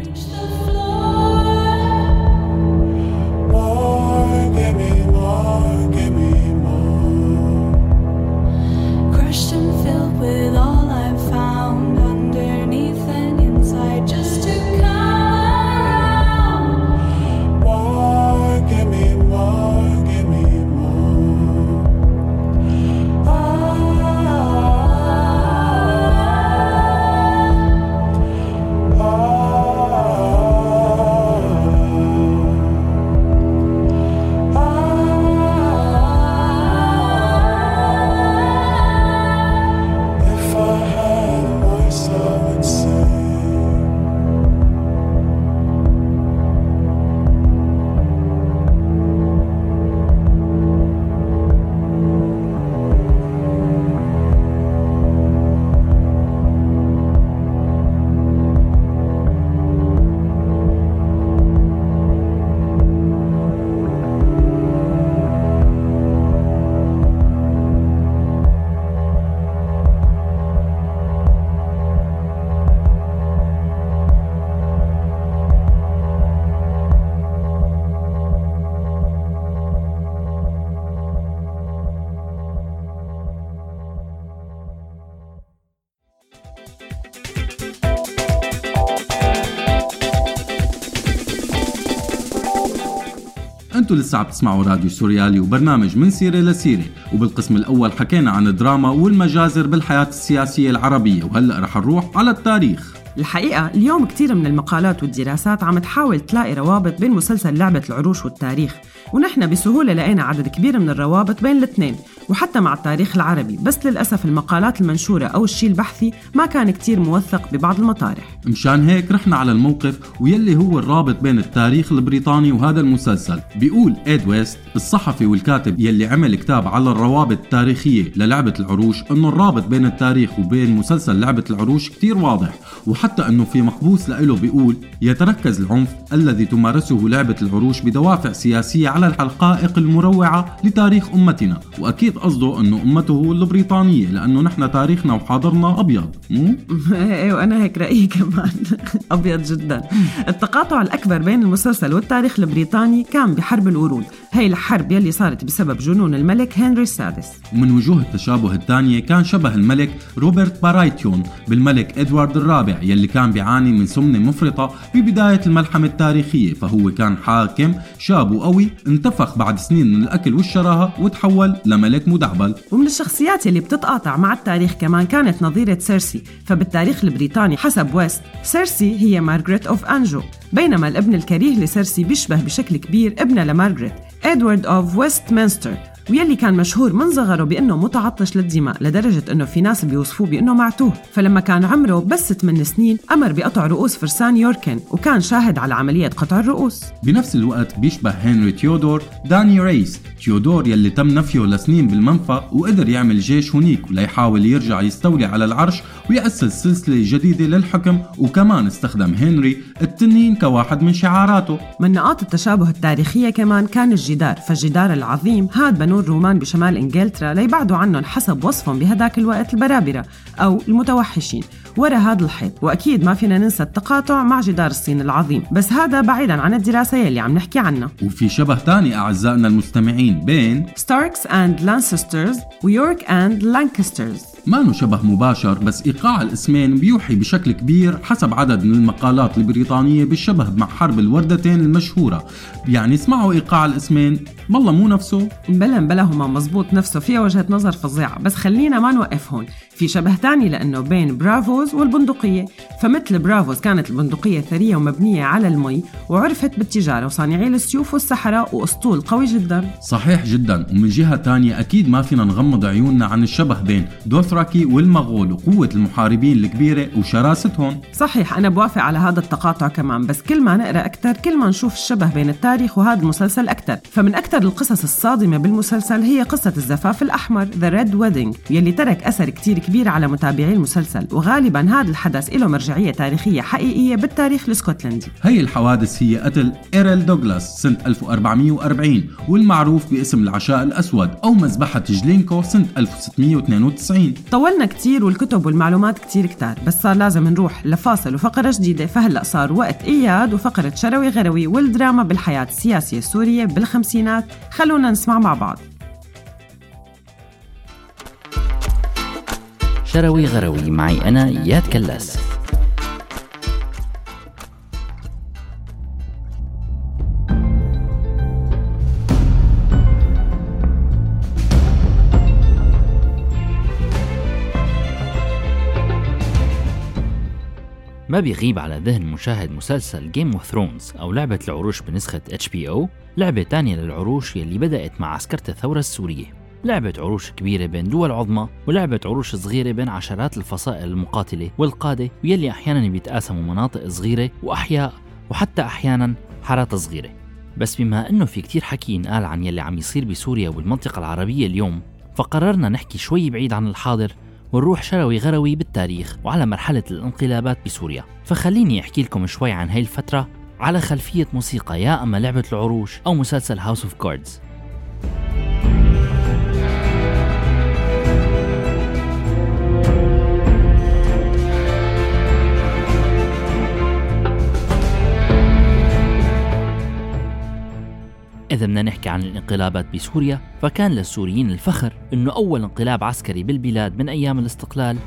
أنتوا لسه عم تسمعوا راديو سوريالي وبرنامج من سيرة لسيرة. وبالقسم الأول حكينا عن الدراما والمجازر بالحياة السياسية العربية وهلأ رح نروح على التاريخ. الحقيقة اليوم كثير من المقالات والدراسات عم تحاول تلاقي روابط بين مسلسل لعبة العروش والتاريخ ونحن بسهولة لقينا عدد كبير من الروابط بين الاثنين. وحتى مع التاريخ العربي بس للأسف المقالات المنشورة أو الشيء البحثي ما كان كتير موثق ببعض المطارح. مشان هيك رحنا على الموقف ويلي هو الرابط بين التاريخ البريطاني وهذا المسلسل. بيقول إيد ويست الصحفي والكاتب يلي عمل كتاب على الروابط التاريخية للعبة العروش إنه الرابط بين التاريخ وبين مسلسل لعبة العروش كتير واضح. وحتى إنه في مقبوس له بيقول يتركز العنف الذي تمارسه لعبة العروش بدوافع سياسية على الحقائق المروعة لتاريخ أمتنا. واكيد قصده إنه أمته البريطانية لأنه نحن تاريخنا وحاضرنا أبيض مو؟ *laughs* إيه وأنا هيك رأيي *laughs* كمان. أبيض جدا. التقاطع الأكبر بين المسلسل والتاريخ البريطاني كان بحرب الورود. هي الحرب يلي صارت بسبب جنون الملك هنري السادس. ومن وجوه التشابه الثانية كان شبه الملك روبرت باراثيون بالملك إدوارد الرابع يلي كان بيعاني من سمنة مفرطة ببداية الملحمة التاريخية. فهو كان حاكم شاب وقوي انتفخ بعد سنين من الأكل والشراهة وتحول لملك مدعبل. ومن الشخصيات اللي بتتقاطع مع التاريخ كمان كانت نظيرة سيرسي فبالتاريخ البريطاني حسب ويست. سيرسي هي Margaret of Anjou بينما الابن الكريه لسيرسي بيشبه بشكل كبير ابنها لمارغريت Edward of Westminster ويلي كان مشهور من صغره بأنه متعطش للدماء لدرجة أنه في ناس بيوصفوه بأنه معتوه. فلما كان عمره بس 8 سنين أمر بقطع رؤوس فرسان يوركن وكان شاهد على عملية قطع الرؤوس. بنفس الوقت بيشبه هنري تيودور داني ريس تيودور يلي تم نفيه لسنين بالمنفى وقدر يعمل جيش هنيك ليحاول يرجع يستولي على العرش ويأسس سلسلة جديدة للحكم وكمان استخدم هنري التنين كواحد من شعاراته. من نقاط التشابه التاريخية كمان كان الجدار فالجدار العظيم هاد بنو الرومان بشمال إنجلترا ليبعدوا عنهم حسب وصفهم بهداك الوقت البرابرة أو المتوحشين. ورا هذا الحيط. وأكيد ما فينا ننسى التقاطع مع جدار الصين العظيم. بس هذا بعيدا عن الدراسة يلي عم نحكي عنها وفي شبه تاني أعزائنا المستمعين بين Starks and Lannisters و York and Lancasters ما شبه مباشر بس إيقاع الإسمين بيوحي بشكل كبير حسب عدد من المقالات البريطانية بالشبه مع حرب الوردتين المشهورة. يعني اسمعوا إيقاع الإسمين. والله مو نفسه؟ بلا بلا هما مزبوط نفسه. فيها وجهة نظر فظيعة بس خلينا ما نوقف هون. في شبه تاني لأنه بين برافوز والبندقية. فمثل برافوز كانت البندقية ثرية ومبنية على المي وعرفت بالتجارة وصانعي السيوف والسحرة وأسطول قوي جدا. صحيح جدا. ومن جهة تانية أكيد ما فينا نغمض عيوننا عن الشبه بين دوثراكي والمغول وقوة المحاربين الكبيرة وشراستهم صحيح أنا بوافق على هذا التقاطع كمان بس كل ما نقرأ أكثر كل ما نشوف الشبه بين التاريخ وهذا المسلسل أكثر فمن أكثر القصص الصادمة بالمسلسل هي قصة الزفاف الأحمر The Red Wedding يلي ترك أثر كتير كبير على متابعي المسلسل. وغالبا هذا الحدث له مرجعية تاريخية حقيقية بالتاريخ الإسكتلندي. هي الحوادث هي قتل إيرل دوغلاس سنة 1440 والمعروف باسم العشاء الأسود أو مذبحة جلينكو سنة 1692 طولنا كتير والكتب والمعلومات كتير كتار بس صار لازم نروح لفاصل وفقرة جديدة فهلأ صار وقت إياد وفقرة شروي غروي والدراما بالحياة السياسية السورية بالخمسينات خلونا نسمع مع بعض. شروي غروي معي أنا إياد كلاس. ما بيغيب على ذهن مشاهد مسلسل Game of Thrones أو لعبة العروش بنسخة HBO لعبة تانية للعروش يلي بدأت مع عسكرة الثورة السورية. لعبة عروش كبيرة بين دول عظمى ولعبة عروش صغيرة بين عشرات الفصائل المقاتلة والقادة ويلي أحيانا بيتقاسموا مناطق صغيرة وأحياء وحتى أحيانا حارات صغيرة. بس بما أنه في كتير حكي ينقال عن يلي عم يصير بسوريا والمنطقة العربية اليوم فقررنا نحكي شوي بعيد عن الحاضر ونروح شروي غروي بالتاريخ وعلى مرحلة الانقلابات بسوريا. فخليني أحكي لكم شوي عن هاي الفترة على خلفية موسيقى يا أما لعبة العروش أو مسلسل House of Cards إذا بدنا نحكي عن الانقلابات بسوريا فكان للسوريين الفخر أنه أول انقلاب عسكري بالبلاد من أيام الاستقلال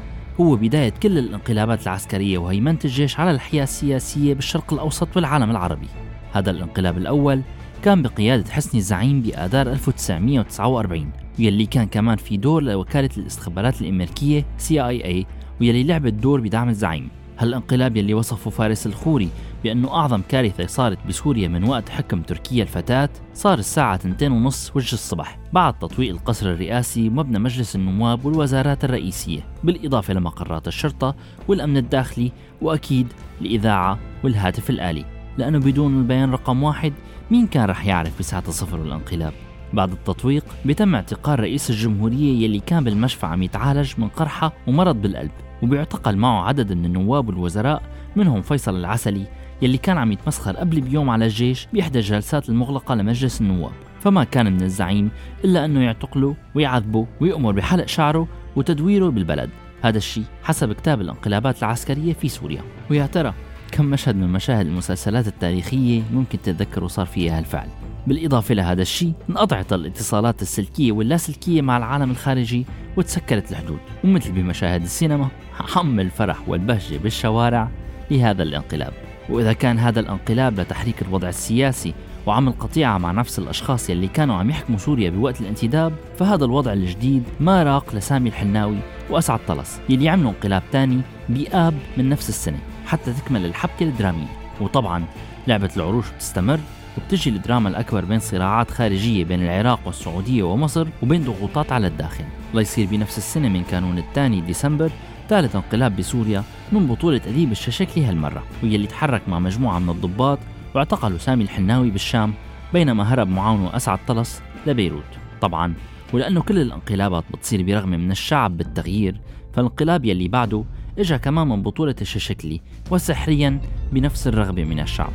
هو بداية كل الانقلابات العسكرية وهيمنة الجيش على الحياة السياسية بالشرق الأوسط والعالم العربي. هذا الانقلاب الأول كان بقيادة حسني الزعيم بآذار 1949 ويلي كان كمان في دور لوكالة الاستخبارات الأمريكية CIA ويلي لعبت دور بدعم الزعيم. هالانقلاب يلي وصفه فارس الخوري بأنه أعظم كارثة صارت بسوريا من وقت حكم تركيا الفتاة صار الساعة 2 ونص وجه الصبح بعد تطويق القصر الرئاسي ومبنى مجلس النواب والوزارات الرئيسية بالإضافة لمقرات الشرطة والأمن الداخلي وأكيد الإذاعة والهاتف الآلي. لأنه بدون البيان رقم واحد مين كان رح يعرف بساعة صفر الانقلاب بعد التطويق بيتم اعتقال رئيس الجمهورية يلي كان بالمشفى عم يتعالج من قرحة ومرض بالقلب. وبيعتقل معه عدد من النواب والوزراء منهم فيصل العسلي يلي كان عم يتمسخر قبل بيوم على الجيش بإحدى الجلسات المغلقة لمجلس النواب. فما كان من الزعيم إلا أنه يعتقله ويعذبه ويأمر بحلق شعره وتدويره بالبلد. هذا الشيء حسب كتاب الانقلابات العسكرية في سوريا. ويا ترى كم مشهد من مشاهد المسلسلات التاريخية ممكن تتذكروا صار فيها هالفعل. بالإضافة لهذا الشيء انقطعت الاتصالات السلكية واللاسلكية مع العالم الخارجي وتسكرت الحدود. ومثل بمشاهد السينما عم الفرح والبهجة بالشوارع لهذا الانقلاب. وإذا كان هذا الانقلاب لتحريك الوضع السياسي وعمل قطيعة مع نفس الأشخاص يلي كانوا عم يحكموا سوريا بوقت الانتداب فهذا الوضع الجديد ما راق لسامي الحناوي وأسعد طلس يلي عملوا انقلاب تاني بآب من نفس السنة. حتى تكمل الحبكة الدرامية. وطبعا لعبة العروش بتستمر وبتجي الدراما الأكبر بين صراعات خارجية بين العراق والسعودية ومصر وبين ضغوطات على الداخل. ليصير بنفس السنة من كانون الثاني ديسمبر ثالث انقلاب بسوريا من بطولة أديب الششكلي هالمرة واللي تحرك مع مجموعة من الضباط واعتقلوا سامي الحناوي بالشام بينما هرب معاونه أسعد طلس لبيروت. طبعا ولأنه كل الانقلابات بتصير برغم من الشعب بالتغيير فالانقلاب يلي بعده إجا كمان من بطولة الششكلي وسحريا بنفس الرغبة من الشعب.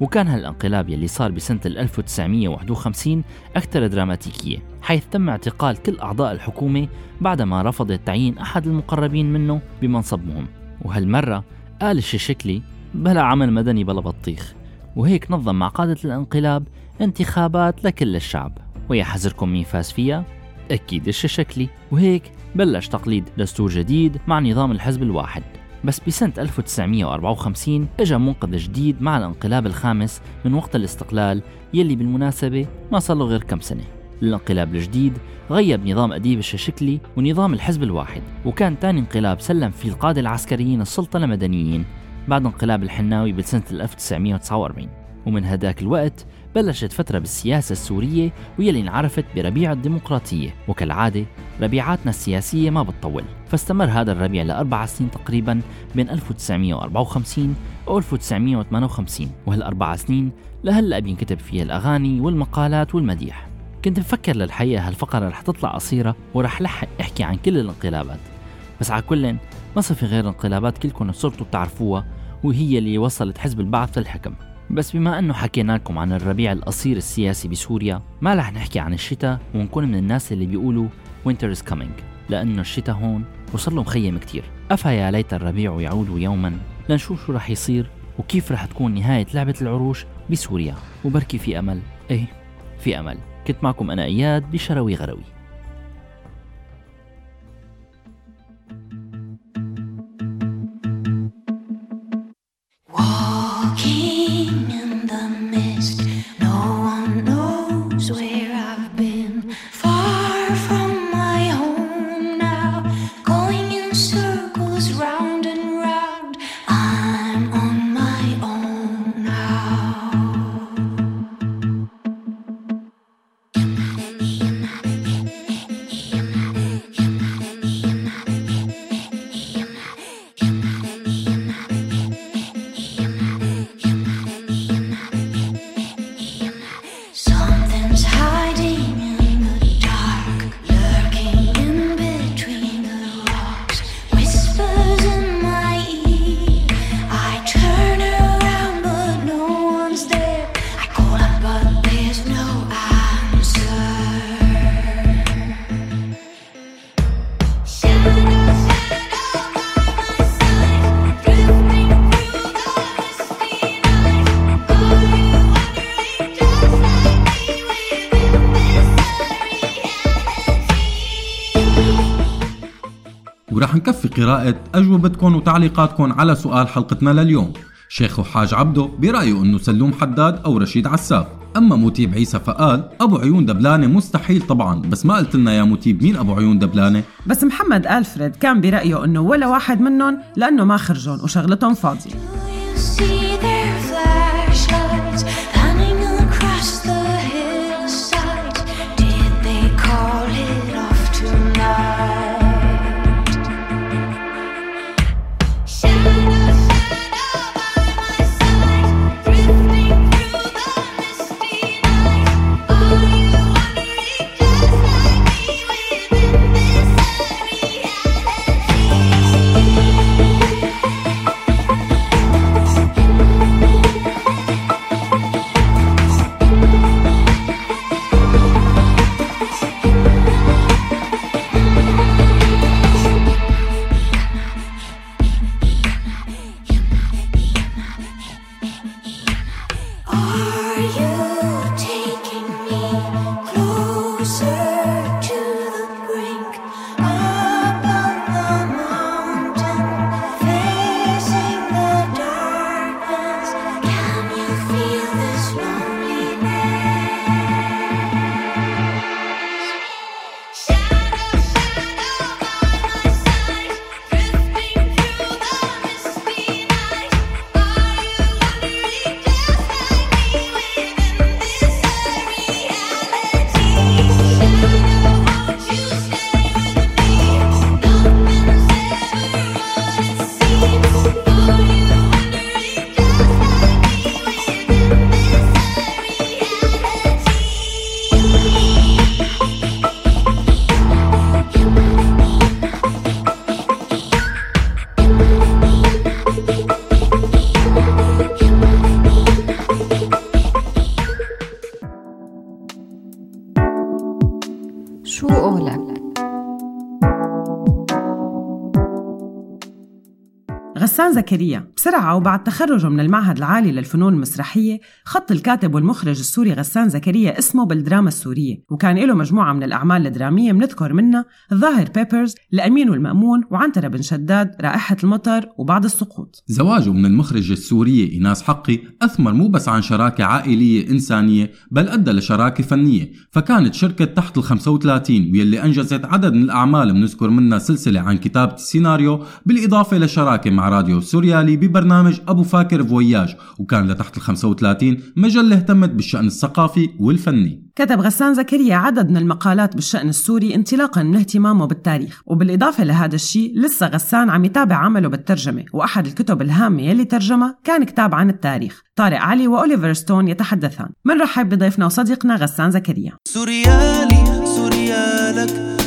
وكان هالانقلاب يلي صار بسنة 1951 أكثر دراماتيكية حيث تم اعتقال كل أعضاء الحكومة بعدما رفضت تعيين أحد المقربين منه بمنصب مهم وهالمرة قال الششكلي بلا عمل مدني بلا بطيخ. وهيك نظم مع قادة الانقلاب انتخابات لكل الشعب. ويا حذركم مين فاز فيها؟ أكيد الششكلي وهيك بلش تقليد دستور جديد مع نظام الحزب الواحد. بس بسنة 1954 اجى منقذ جديد مع الانقلاب الخامس من وقت الاستقلال يلي بالمناسبة ما صار له غير كم سنة. الانقلاب الجديد غيب نظام أديب الششكلي ونظام الحزب الواحد وكان تاني انقلاب سلم فيه القادة العسكريين السلطة لمدنيين بعد انقلاب الحناوي بسنة 1949 ومن هداك الوقت بلشت فترة بالسياسة السورية واللي انعرفت بربيع الديمقراطية وكالعادة ربيعاتنا السياسية ما بتطول. فاستمر هذا الربيع لأربع سنين تقريبا بين 1954 و 1958 وهالأربع سنين لهلأ بينكتب فيها الأغاني والمقالات والمديح. كنت مفكر للحقيقة هالفقرة رح تطلع قصيرة ورح لحق أحكي عن كل الانقلابات. بس على كل ما صار في غير انقلابات كلكم صرتوا بتعرفوها وهي اللي وصلت حزب البعث للحكم. بس بما إنه حكينا لكم عن الربيع القصير السياسي بسوريا ما رح نحكي عن الشتاء ونكون من الناس اللي بيقولوا winter is coming لأنه الشتاء هون وصل له مخيم كتير. أفا ليت الربيع يعود يوما لنشوف شو رح يصير وكيف رح تكون نهاية لعبة العروش بسوريا. وبركي في أمل. إيه في أمل. كنت معكم أنا إياد بشروي غروي. قراءة أجوبتكم وتعليقاتكم على سؤال حلقتنا لليوم. شيخ وحاج عبده برأيه أنه سلوم حداد أو رشيد عساف. أما متيب عيسى فقال أبو عيون دبلانة مستحيل طبعا. بس ما قلت لنا يا متيب مين أبو عيون دبلانة؟ بس محمد ألفريد كان برأيه أنه ولا واحد منهم لأنه ما خرجون وشغلتهم فاضية. غسان وبعد تخرجه من المعهد العالي للفنون المسرحية خط الكاتب والمخرج السوري غسان زكريا اسمه بالدراما السورية وكان له مجموعة من الأعمال الدرامية بنذكر منها الظاهر بيبرس الأمين والمأمون وعنترة بن شداد رائحة المطر وبعد السقوط. زواجه من المخرجة السورية إيناس حقي أثمر مو بس عن شراكة عائلية إنسانية بل أدى لشراكة فنية. فكانت شركة تحت ال 35 واللي أنجزت عدد من الأعمال بنذكر منها سلسلة عن كتابة السيناريو بالإضافة لشراكة مع راديو سوريالي ببرنامج أبو فاكر Voyage وكان لتحت ال 35 مجلة اهتمت بالشأن الثقافي والفني. كتب غسان زكريا عدد من المقالات بالشأن السوري انطلاقا من اهتمامه بالتاريخ وبالإضافة لهذا الشيء لسه غسان عم يتابع عمله بالترجمة وأحد الكتب الهامة يلي ترجمها كان كتاب عن التاريخ. طارق علي وأوليفر ستون يتحدثان. منرحب بضيفنا وصديقنا غسان زكريا. سوريالي سوريالك.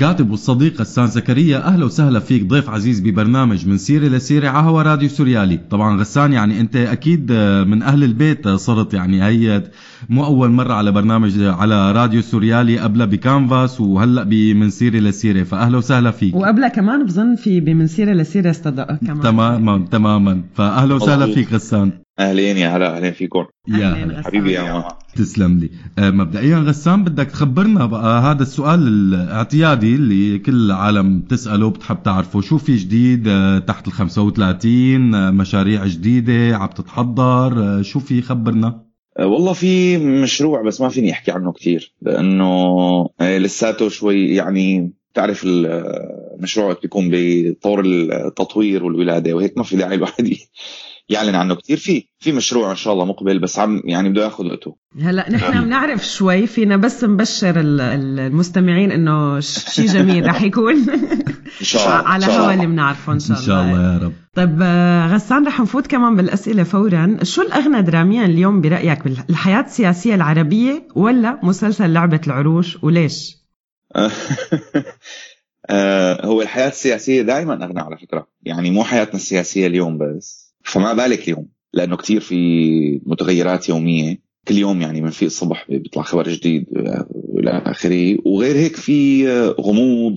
الكاتب والصديق غسان زكريا أهلا وسهلا فيك ضيف عزيز ببرنامج من سيرة لسيره على هوا راديو سوريالي. طبعا غسان يعني أنت أكيد من أهل البيت صرت يعني هي مو أول مرة على برنامج على راديو سوريالي قبلها بكانفاس وهلأ بمن سيرة لسيره فأهلا وسهلا فيك. وقبلها كمان بظن في بمن سيرة لسيرة استضاء كمان. تماما تماما. فأهلا وسهلا. فيك غسان. أهلين يا هلا أهلين فيكم. يا. حبيبي يا ماما تسلم لي. آه، مبدئيا غسان بدك تخبرنا بقى هذا السؤال الاعتيادي اللي كل العالم بتسأله بتحب تعرفه. شو في جديد؟ آه، تحت ال 35 آه، مشاريع جديدة عم تتحضر شو في خبرنا؟ والله في مشروع بس ما فيني أحكي عنه كثير لأنه أه، لساته شوي يعني تعرف المشروع وقت بيكون بطور التطوير والولادة وهيك ما في داعي الواحد يعلن عنه كثير في في مشروع إن شاء الله مقبل بس عم يعني بده ياخذ وقته. هلأ نحن بنعرف شوي فينا بس نبشر ال- ال- المستمعين إنه شيء جميل رح يكون. *laughs* إن شاء الله على إن شاء هوا الله. اللي بنعرفه إن إن شاء الله, شاء الله يا رب. طيب آه، غسان رح نفوت كمان بالأسئلة فورا. شو الأغنى دراميا اليوم برأيك بالحياة السياسية العربية ولا مسلسل لعبة العروش وليش؟ *laughs* *laughs* آه، هو الحياة السياسية دائما أغنى على فكرة. يعني مو حياتنا السياسية اليوم بس. فما بالك اليوم؟ لأنه كتير في متغيرات يومية. كل يوم يعني من في الصبح بيطلع خبر جديد آه، إلى آخره. وغير هيك في آه، غموض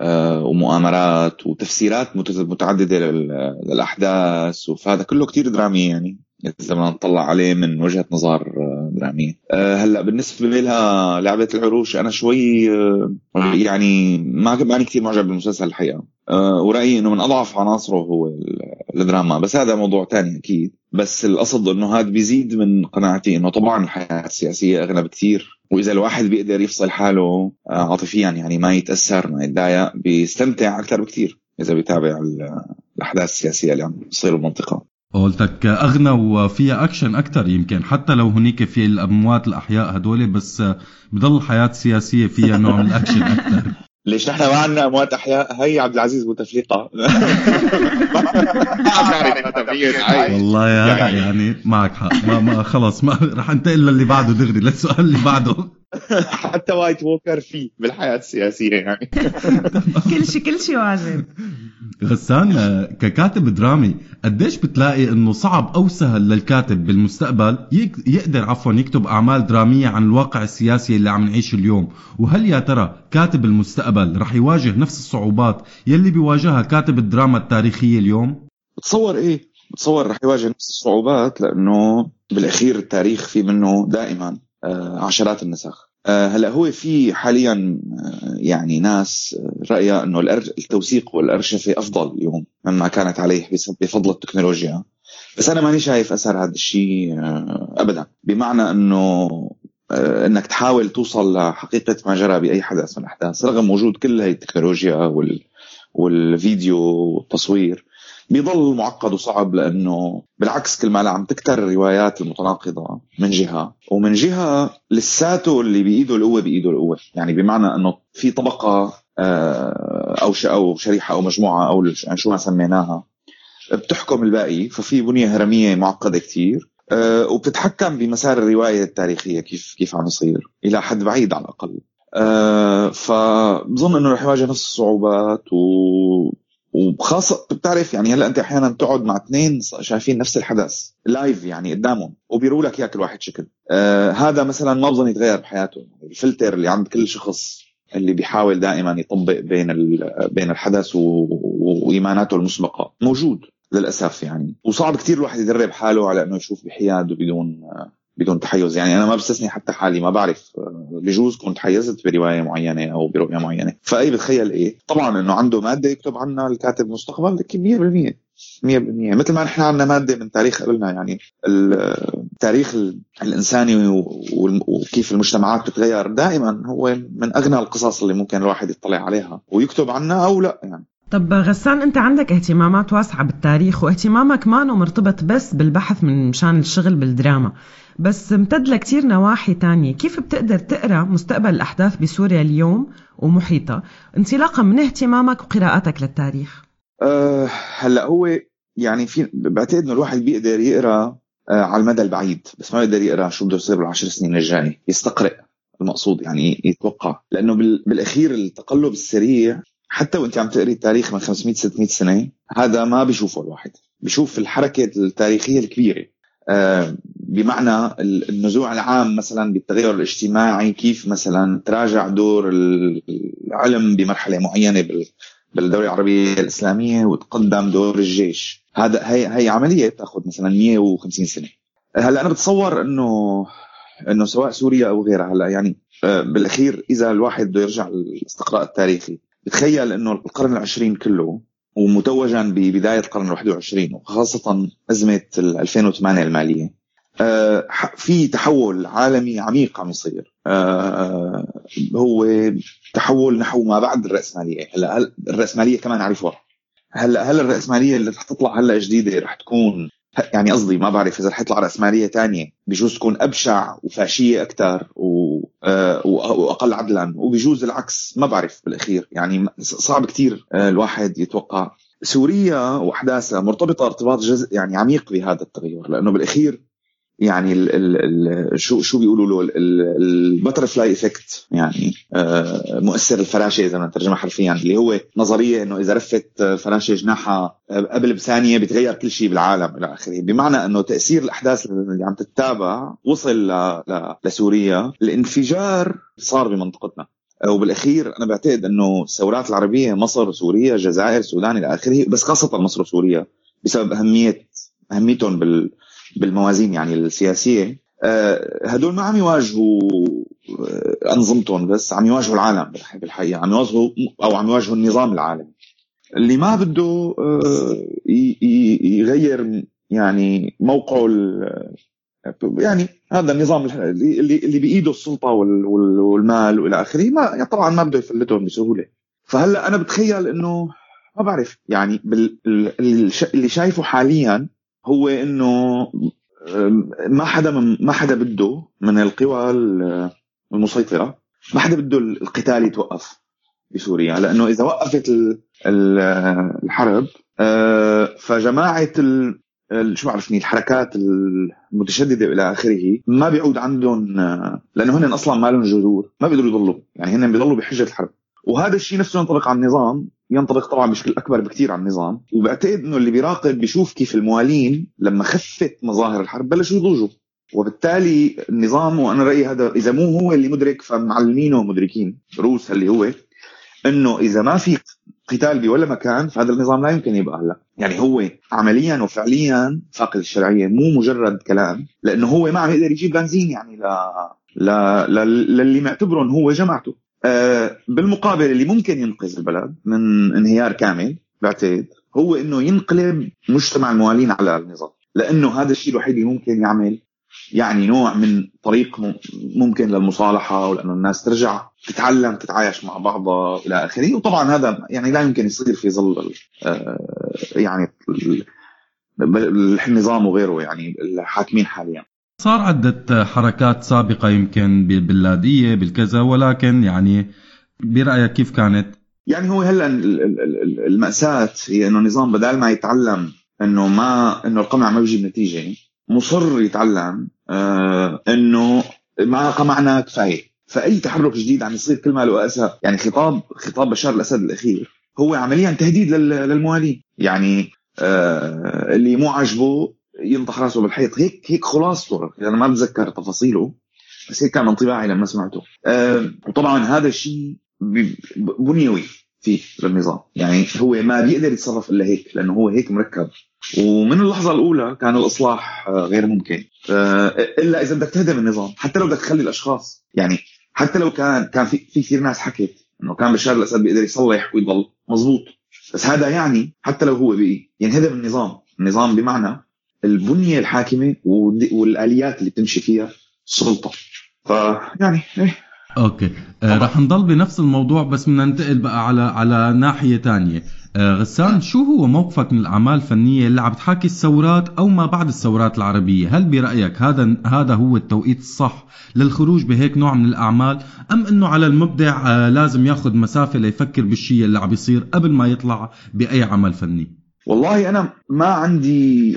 آه، ومؤامرات وتفسيرات مت- متعددة لل- للأحداث. فهذا كله كتير درامي يعني. إذا بدنا نطلع عليه من وجهة نظر آه، درامية. آه، هلأ بالنسبة لها لعبة العروش أنا شوي آه، يعني ما ماني كثير معجب بالمسلسل الحقيقة. ورأيي إنه من أضعف عناصره هو ال- الدراما. بس هذا موضوع تاني أكيد. بس القصد إنه هذا بيزيد من قناعتي إنه طبعا الحياة السياسية اغنى بكثير وإذا الواحد بيقدر يفصل حاله عاطفيا يعني ما يتأثر ما يتضايق بيستمتع أكثر بكثير إذا بيتابع ال- الأحداث السياسية اللي عم تصير بالمنطقة قولتك أغنى وفيها أكشن أكثر يمكن حتى لو هنيك في الأموات الأحياء هدول بس بضل الحياة السياسيه فيها نوع من الأكشن أكثر *laughs* ليش نحن ما عندنا أموات أحياء؟ هي عبد العزيز بوتفليقه *laughs* والله يا يعني, يعني معك حق. ما, ما خلص ما رح انتقل للي بعده دغري للسؤال اللي بعده. حتى White Walker فيه بالحياة السياسية يعني. *laughs* كل شيء كل شيء واجب. غسان ككاتب درامي قديش بتلاقي إنه صعب أو سهل للكاتب بالمستقبل يقدر عفوا يكتب أعمال درامية عن الواقع السياسي اللي عم نعيشه اليوم؟ وهل يا ترى كاتب المستقبل رح يواجه نفس الصعوبات يلي بيواجهها كاتب الدراما التاريخية اليوم؟ بتصور إيه؟ بتصور رح يواجه نفس الصعوبات لأنه بالأخير التاريخ في منه دائما آه، عشرات النسخ. هلا هو في حاليا آه، يعني ناس آه، رايها إنه التوثيق والأرشفة أفضل اليوم مما كانت عليه بفضل التكنولوجيا. بس أنا ماني شايف أثر هذا الشيء آه، ابدا. بمعنى إنه آه، إنك تحاول توصل لحقيقة ما جرى بأي حدث من الأحداث رغم وجود كل هي التكنولوجيا وال والفيديو والتصوير. بيضل معقد وصعب لأنه بالعكس كل ما عم تكتر الروايات المتناقضة من جهة ومن جهة لساته اللي بإيده القوة بإيده القوة يعني بمعنى إنه في طبقة آه، أو أو شريحة أو مجموعة أو يعني شو ما سميناها بتحكم الباقي ففي بنية هرمية معقدة كتير آه، وبتتحكم بمسار الرواية التاريخية كيف كيف عم يصير إلى حد بعيد على الأقل. آه، فبظن إنه رح يواجه نفس الصعوبات و وخاصة بتعرف يعني هلا انت أحيانا تقعد مع اثنين شايفين نفس الحدث لايف يعني قدامهم وبيروا لك اياه كل واحد شكل. آه هذا مثلا ما بظن يتغير بحياته. الفلتر اللي عند كل شخص اللي بيحاول دائما يطبق بين بين الحدث وإيماناته المسبقة. موجود للأسف يعني. وصعب كتير الواحد يدرب حاله على إنه يشوف بحياد وبدون بدون تحيز. يعني أنا ما بستثني حتى حالي ما بعرف بجوز كنت حيزت برواية معينة أو برؤية معينة. فأي بتخيل إيه؟ طبعا إنه عنده مادة يكتب عنها الكاتب المستقبل لكن 100% 100% مثل ما نحن عندنا مادة من تاريخ قبلنا يعني التاريخ ال- الإنساني وكيف المجتمعات بتتغير دائما هو من أغنى القصص اللي ممكن الواحد يطلع عليها ويكتب عنها أو لا يعني. طب غسان أنت عندك اهتمامات واسعة بالتاريخ واهتمامك ما مرتبط بس بالبحث من مشان الشغل بالدراما. بس امتد لكتير نواحي تانية. كيف بتقدر تقرأ مستقبل الأحداث بسوريا اليوم ومحيطها انطلاقا من اهتمامك وقراءتك للتاريخ. أه هلأ هو يعني في بعتقد إنه الواحد بيقدر يقرأ أه على المدى البعيد بس ما بيقدر يقرأ شو بده يصير بالعشر سنين الجاي. يستقرئ المقصود يعني يتوقع. لأنه بال- بالأخير التقلب السريع حتى وأنت عم تقري التاريخ من 500 600 سنة هذا ما بيشوفه الواحد. بيشوف الحركة التاريخية الكبيرة. بمعنى ال- النزوع العام مثلا بالتغير الاجتماعي كيف مثلا تراجع دور ال- العلم بمرحلة معينة بال- بالدولة العربية الإسلامية وتقدم دور الجيش. هذا هي هي عملية بتاخذ مثلا 150 سنة. هلأ أنا بتصور انه إنه سواء سوريا أو غيرها هلأ يعني آه، بالأخير إذا الواحد بده يرجع للاستقراء التاريخي بتخيل إنه القرن العشرين كله ومتوجا ببداية القرن الواحد وعشرين وخاصة أزمة ال 2008 المالية. آه، في تحول عالمي عميق عم يصير. آه، هو تحول نحو ما بعد الرأسمالية. هلا هل الرأسمالية كمان عرفوها؟ هلا هل الرأسمالية اللي رح تطلع هلا جديدة رح تكون يعني قصدي ما بعرف إذا رح يطلع رأسمالية تانية. بجوز تكون أبشع وفاشية أكثر و... آه، وأ- وأقل عدلا. وبجوز العكس. ما بعرف بالأخير. يعني صعب كتير آه، الواحد يتوقع. سوريا وأحداثها مرتبطة ارتباط جزء يعني عميق بهذا التغير. لأنه بالأخير يعني ال ال شو شو بيقولوا له؟ ال butterfly effect يعني آه، مؤثر الفراشة إذا نترجمها حرفيا اللي هو نظرية إنه إذا رفت فراشة جناحها قبل بثانية بتغير كل شيء بالعالم إلى آخره. بمعنى إنه تأثير الأحداث اللي عم تتابع وصل لسوريا الانفجار صار بمنطقتنا. آه، وبالأخير أنا بعتقد إنه الثورات العربية مصر سوريا الجزائر السودان إلى آخره بس خاصة مصر وسوريا بسبب اهميه أهميتهم بال بالموازين يعني السياسية. آه، هدول ما عم يواجهوا آه، أنظمتهم بس عم يواجهوا العالم بالح- بالحقيقة. عم يواجهوا أو عم يواجهوا النظام العالمي. اللي ما بده آه، يغير يعني موقعه يعني هذا النظام اللي اللي بإيده السلطة وال- وال- والمال وإلى آخره ما يعني طبعا ما بده يفلتهم بسهولة. فهلأ أنا بتخيل إنه ما بعرف يعني اللي شايفه حاليا هو إنه ما حدا من ما حدا بده من القوى ال- المسيطرة ما حدا بده القتال يتوقف بسوريا. لأنه إذا وقفت ال- ال- الحرب آه، فجماعة شو بعرفني الحركات المتشددة والى آخره ما بيعود عندهم آه، لأنه هن أصلا ما لهم جذور ما بيقدروا يضلوا. يعني هن بيضلوا بحجة الحرب. وهذا الشيء نفسه ينطبق على النظام. ينطبق طبعا بشكل أكبر بكثير على النظام. وبعتقد إنه اللي بيراقب بيشوف كيف الموالين لما خفت مظاهر الحرب بلشوا يضوجوا. وبالتالي النظام وأنا رأيي هذا إذا مو هو اللي مدرك فمعلمينه مدركين روس اللي هو إنه إذا ما في قتال بولا مكان فهذا النظام لا يمكن يبقى هلا. يعني هو عمليا وفعليا فاقد الشرعية مو مجرد كلام لأنه هو ما عم يقدر يجيب بنزين يعني ل ل ل- للي معتبرهم هو جماعته. بالمقابل اللي ممكن ينقذ البلد من انهيار كامل بعتقد هو إنه ينقلب مجتمع الموالين على النظام. لأنه هذا الشيء الوحيد اللي ممكن يعمل يعني نوع من طريق ممكن للمصالحة ولأنه الناس ترجع تتعلم تتعايش مع بعضها إلى آخره. وطبعا هذا يعني لا يمكن يصير في ظل آه، يعني ال- ال- النظام وغيره يعني الحاكمين حاليا. صار عدة حركات سابقة يمكن بالبلادية بالكذا ولكن يعني برأيك كيف كانت؟ يعني هو هلا ال- ال- ال- المأساة هي إنه النظام بدل ما يتعلم إنه ما إنه القمع ما بيجيب نتيجة مصر يتعلم آه إنه ما قمعنا كفاية فأي تحرك جديد عم يصير كل ما له أسى يعني خطاب خطاب بشار الأسد الأخير هو عمليا تهديد لل- للموالين يعني آه اللي مو عاجبه ينطح راسه بالحيط. هيك هيك خلاصته أنا ما بتذكر تفاصيله بس هيك كان انطباعي لما سمعته آه وطبعا هذا الشيء بنيوي فيه للنظام. يعني هو ما بيقدر يتصرف إلا هيك لأنه هو هيك مركب. ومن اللحظة الأولى كان الإصلاح آه، غير ممكن. آه، إلا إذا بدك تهدم النظام. حتى لو بدك تخلي الأشخاص. يعني حتى لو كان كان في في كثير ناس حكت إنه كان بشار الأسد بيقدر يصلح ويضل مزبوط بس هذا يعني حتى لو هو بقي ينهدم النظام. النظام بمعنى البنية الحاكمة والآليات اللي بتمشي فيها السلطه فيعني إيه. أوكي. آه رح نضل بنفس الموضوع بس بدنا ننتقل بقى على على ناحية تانية. آه غسان شو هو موقفك من الأعمال الفنية اللي عم تحاكي الثورات أو ما بعد الثورات العربية؟ هل برأيك هذا هذا هو التوقيت الصح للخروج بهيك نوع من الأعمال؟ أم أنه على المبدع آه لازم ياخذ مسافة ليفكر بالشيء اللي عم يصير قبل ما يطلع بأي عمل فني؟ والله أنا ما عندي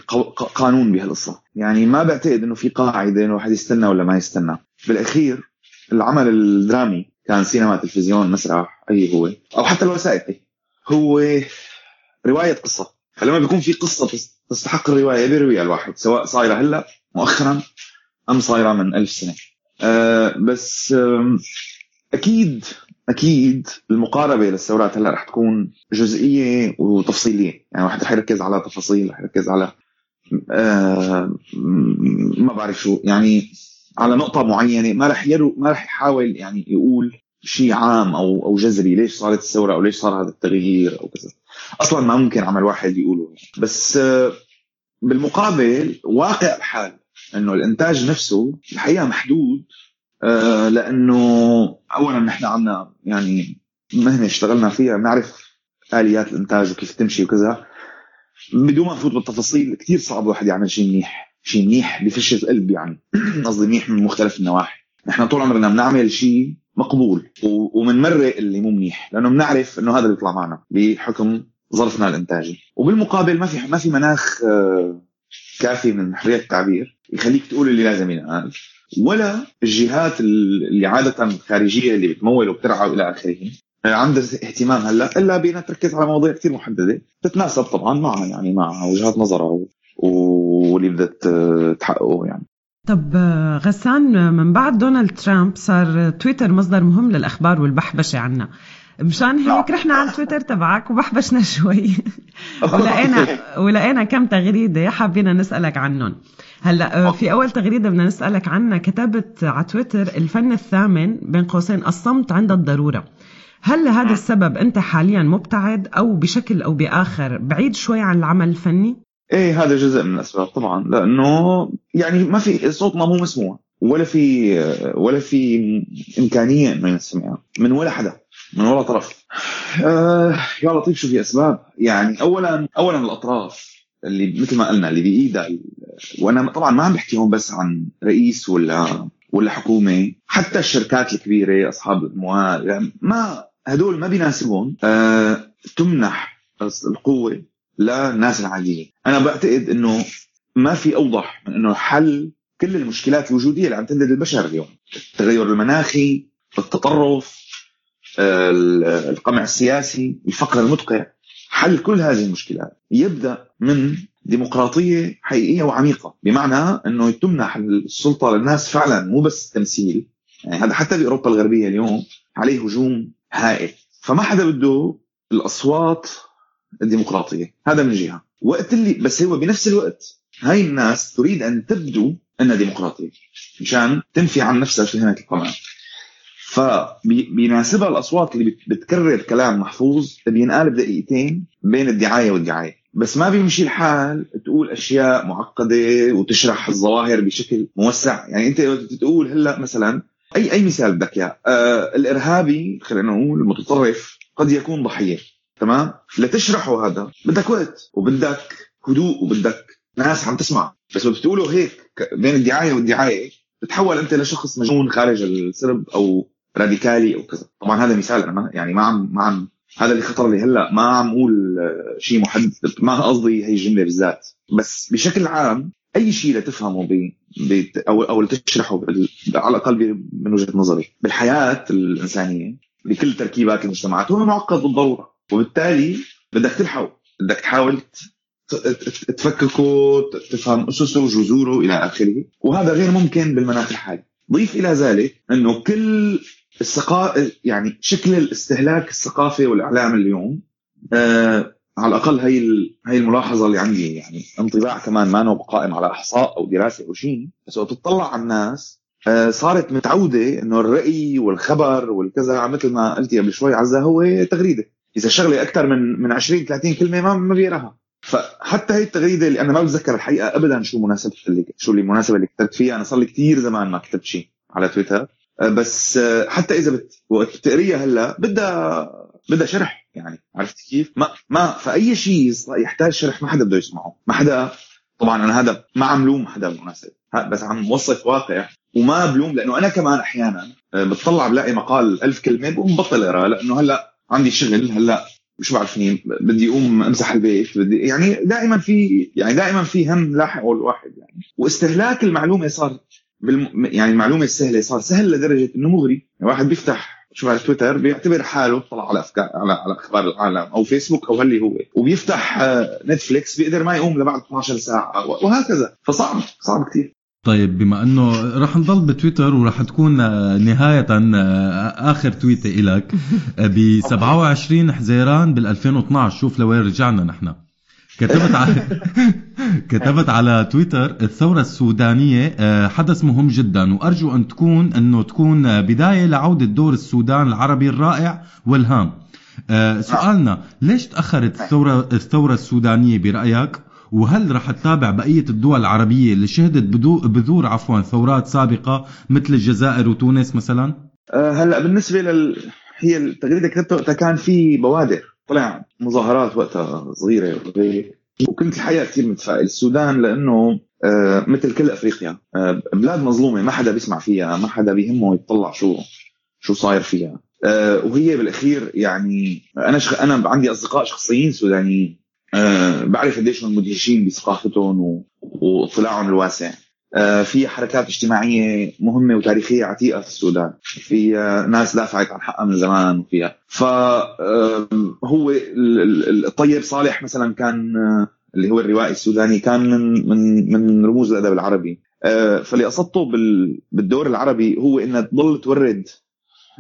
قانون بهالقصة. يعني ما بعتقد إنه في قاعدة إنه الواحد يستنى ولا ما يستنى. بالأخير العمل الدرامي كان سينما تلفزيون مسرح أي هو. أو حتى الوثائقي. هو رواية قصة. فلما بيكون في قصة تس- تستحق الرواية بيرويها الواحد سواء صايرة هلأ مؤخرا أم صايرة من ألف سنة. أه بس أم، أكيد أكيد المقاربة للثورات هلأ رح تكون جزئية وتفصيلية. يعني واحد رح يركز على تفاصيل رح يركز على آه ما بعرف شو. يعني على نقطة معينة ما رح يرو ما رح يحاول يعني يقول شيء عام أو أو جذري. ليش صارت الثورة أو ليش صار هذا التغيير أو كذا؟ أصلا ما ممكن عمل واحد يقوله. بس آه بالمقابل واقع الحال إنه الإنتاج نفسه الحقيقة محدود لأنه اولا نحن عنا يعني مهنة اشتغلنا فيها بنعرف آليات الإنتاج وكيف تمشي وكذا. بدون ما نفوت بالتفاصيل كثير صعب الواحد يعمل شيء منيح شيء منيح بفش القلب يعني. *clears throat* قصدي منيح من مختلف النواحي. نحن طول عمرنا بنعمل شيء مقبول و- ومنمرق اللي مو منيح لأنه بنعرف إنه هذا اللي يطلع معنا بحكم ظرفنا الإنتاجي. وبالمقابل ما في ما في مناخ آه، كافي من حرية التعبير يخليك تقول اللي لازم ينقال. ولا الجهات اللي عادة خارجية اللي بتمول وبترعى وإلى آخره. عندها اهتمام هلأ إلا بانها تركز على مواضيع كثير محددة. تتناسب طبعا مع يعني مع وجهات نظرها و- واللي بدها تحققه يعني. طب آه، غسان من بعد دونالد ترامب صار تويتر مصدر مهم للأخبار والبحبشة عنا. مشان هيك رحنا على التويتر تبعك وبحبشنا شوي. *laughs* ولقينا ولقينا كم تغريدة حابين نسألك عنهم. هلا آه، في أول تغريدة بدنا نسألك عنها كتبت على تويتر الفن الثامن بين قوسين الصمت عند الضرورة. هل لهذا السبب أنت حاليا مبتعد أو بشكل أو بآخر بعيد شوي عن العمل الفني؟ إيه هذا جزء من الأسباب طبعا لأنه يعني ما في صوتنا مو مسموع ولا في ولا في إمكانية إنه ينسمع من ولا حدا من ولا طرف. آه يا لطيف شو في أسباب؟ يعني اولا اولا الأطراف. اللي مثل ما قلنا اللي بايدها وأنا طبعا ما عم بحكي هون بس عن رئيس ولا ولا حكومة حتى الشركات الكبيرة أصحاب الاموال يعني ما هدول ما بيناسبهم. آه تمنح القوة للناس العاديه أنا بعتقد إنه ما في أوضح من إنه حل كل المشكلات الوجودية اللي عم تهدد البشر اليوم. التغير المناخي التطرف ال- القمع السياسي الفقر المدقع. حل كل هذه المشكلات. يبدأ من ديمقراطية حقيقية وعميقة بمعنى إنه تمنح السلطة للناس فعلا مو بس تمثيل. يعني هذا حتى باوروبا الغربية اليوم عليه هجوم هائل. فما حدا بده الأصوات الديمقراطية. هذا من جهة. وقت اللي بس هو بنفس الوقت هاي الناس تريد أن تبدو إنها ديمقراطية مشان تنفي عن نفسها شهنه القمع فبيناسبها الأصوات اللي بت- بتكرر كلام محفوظ بينقال دقيقتين بين الدعاية والدعاية. بس ما بيمشي الحال تقول أشياء معقدة وتشرح الظواهر بشكل موسع. يعني أنت تقول هلأ مثلا اي أي مثال بدك إياه. آه الإرهابي خلينا نقول المتطرف قد يكون ضحية. تمام؟ لتشرحه هذا بدك وقت وبدك هدوء وبدك ناس عم تسمع. بس بتقوله هيك بين الدعاية والدعاية بتتحول أنت لشخص مجنون خارج السرب أو راديكالي أو كذا. طبعا هذا مثال أنا يعني ما عم ما عم هذا اللي خطر لي هلأ. ما عم أقول شيء محدد. ما قصدي هي الجملة بالذات. بس بشكل عام أي شيء لتفهمه ب أو أو لتشرحه بال- على الأقل من وجهة نظري. بالحياة الإنسانية بكل تركيبات المجتمعات هو معقد بالضرورة. وبالتالي بدك تلحقه. بدك تحاول تفككه تفهم أسسه جذوره إلى آخره. وهذا غير ممكن بالمناخ الحالي ضيف إلى ذلك إنه كل الثقافه يعني شكل الاستهلاك الثقافي والإعلام اليوم آه على الأقل هي ال- هي الملاحظة اللي عندي يعني انطباع كمان ما هو قائم على إحصاء أو دراسة أو شيء بس وقت تطلع على الناس آه صارت متعودة إنه الرأي والخبر والكذا مثل ما قلتي قبل شوي عزه هو تغريدة. إذا شغلة أكثر من من 20 30 كلمة ما ما بيقراها. فحتى هي التغريدة اللي أنا ما بتذكر الحقيقة ابدا شو مناسبه اللي شو اللي المناسبه اللي كتبت فيها. أنا صار لي كثير زمان ما كتبت شيء على تويتر. بس آه، حتى إذا بت... بتقريها هلأ بدها بدها شرح يعني عرفت كيف؟ ما ما فأي شيء يحتاج شرح ما حدا بده يسمعه، ما حدا طبعا أنا هذا ما عم لوم حدا بالمناسبة. بس عم وصف واقع وما بلوم لأنه أنا كمان أحيانا آه، بتطلع بلاقي مقال ألف كلمة بقوم بطل اقرا لأنه هلأ عندي شغل هلأ بعرف مين بدي أقوم أمسح البيت بدي يعني دائما في يعني دائما في هم لاحق الواحد يعني. واستهلاك المعلومة صار بالم... يعني المعلومة السهلة صار سهل لدرجة إنه مغري. يعني واحد بيفتح شو بعرف تويتر بيعتبر حاله طلع على افكار على على أخبار العالم أو فيسبوك أو هاللي هو. وبيفتح آه، نتفليكس بيقدر ما يقوم لبعد 12 ساعة وهكذا. فصعب صعب كثير طيب بما إنه رح نضل بتويتر ورح تكون آه، نهاية آه، آخر تويتة إلك ب 27 حزيران بال 2012 شوف لوين رجعنا نحن. كتبت على *laughs* كتبت على تويتر الثورة السودانية آه، حدث مهم جدا وأرجو أن تكون أنه تكون آه، بداية لعودة دور السودان العربي الرائع والهام. آه، سؤالنا ليش تأخرت الثورة الثورة السودانية برأيك؟ وهل رح تتابع بقية الدول العربية اللي شهدت بذور عفوا ثورات سابقة مثل الجزائر وتونس مثلا؟ هلأ بالنسبة لل هي التغريده كتبتها كان في بوادر طلع مظاهرات وقتها صغيرة وكنت الحقيقة كثير متفائل. السودان لأنه آه، مثل كل أفريقيا آه، بلاد مظلومة ما حدا بيسمع فيها ما حدا بيهمه يطلع شو شو صاير فيها. آه، وهي بالأخير يعني أنا شخ... أنا عندي أصدقاء شخصيين سودانيين. بعرف قديش هم مدهشين بثقافتهم. واطلاعهم الواسع. في حركات اجتماعية مهمة وتاريخية عتيقة في السودان. في آه، ناس دافعت عن حقها من زمان وفيها. فهو الطيب صالح مثلا كان آه، اللي هو الروائي السوداني كان من من من رموز الأدب العربي. آه، فاللي قصدته بال- بالدور العربي هو انها تضل تورد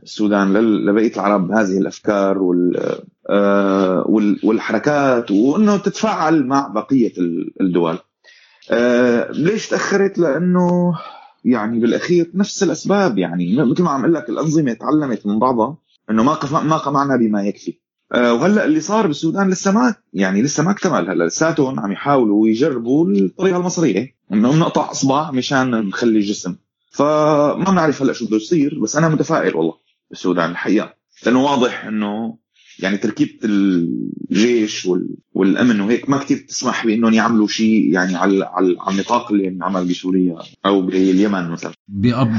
السودان لبقية العرب هذه الأفكار وال آه، وال- والحركات وإنه تتفاعل مع بقية ال- الدول. آه، ليش تأخرت؟ لأنه يعني بالأخير نفس الأسباب يعني مثل ما عم أقول لك الأنظمة تعلمت من بعضها إنه ما ما قمعنا بما يكفي. آه، وهلأ اللي صار بالسودان لسه ما يعني لسه ما اكتمل هلأ لساتهم عم يحاولوا يجربوا الطريقة المصرية إنه بنقطع إصبع مشان نخلي جسم فما بنعرف هلأ شو بده يصير بس أنا متفائل والله بالسودان الحقيقة لأنه واضح إنه يعني تركيبه الجيش وال- والأمن وهيك ما كتير تسمح بإنهم يعملوا شيء يعني على على النطاق اللي انعمل بسوريا أو باليمن مثلا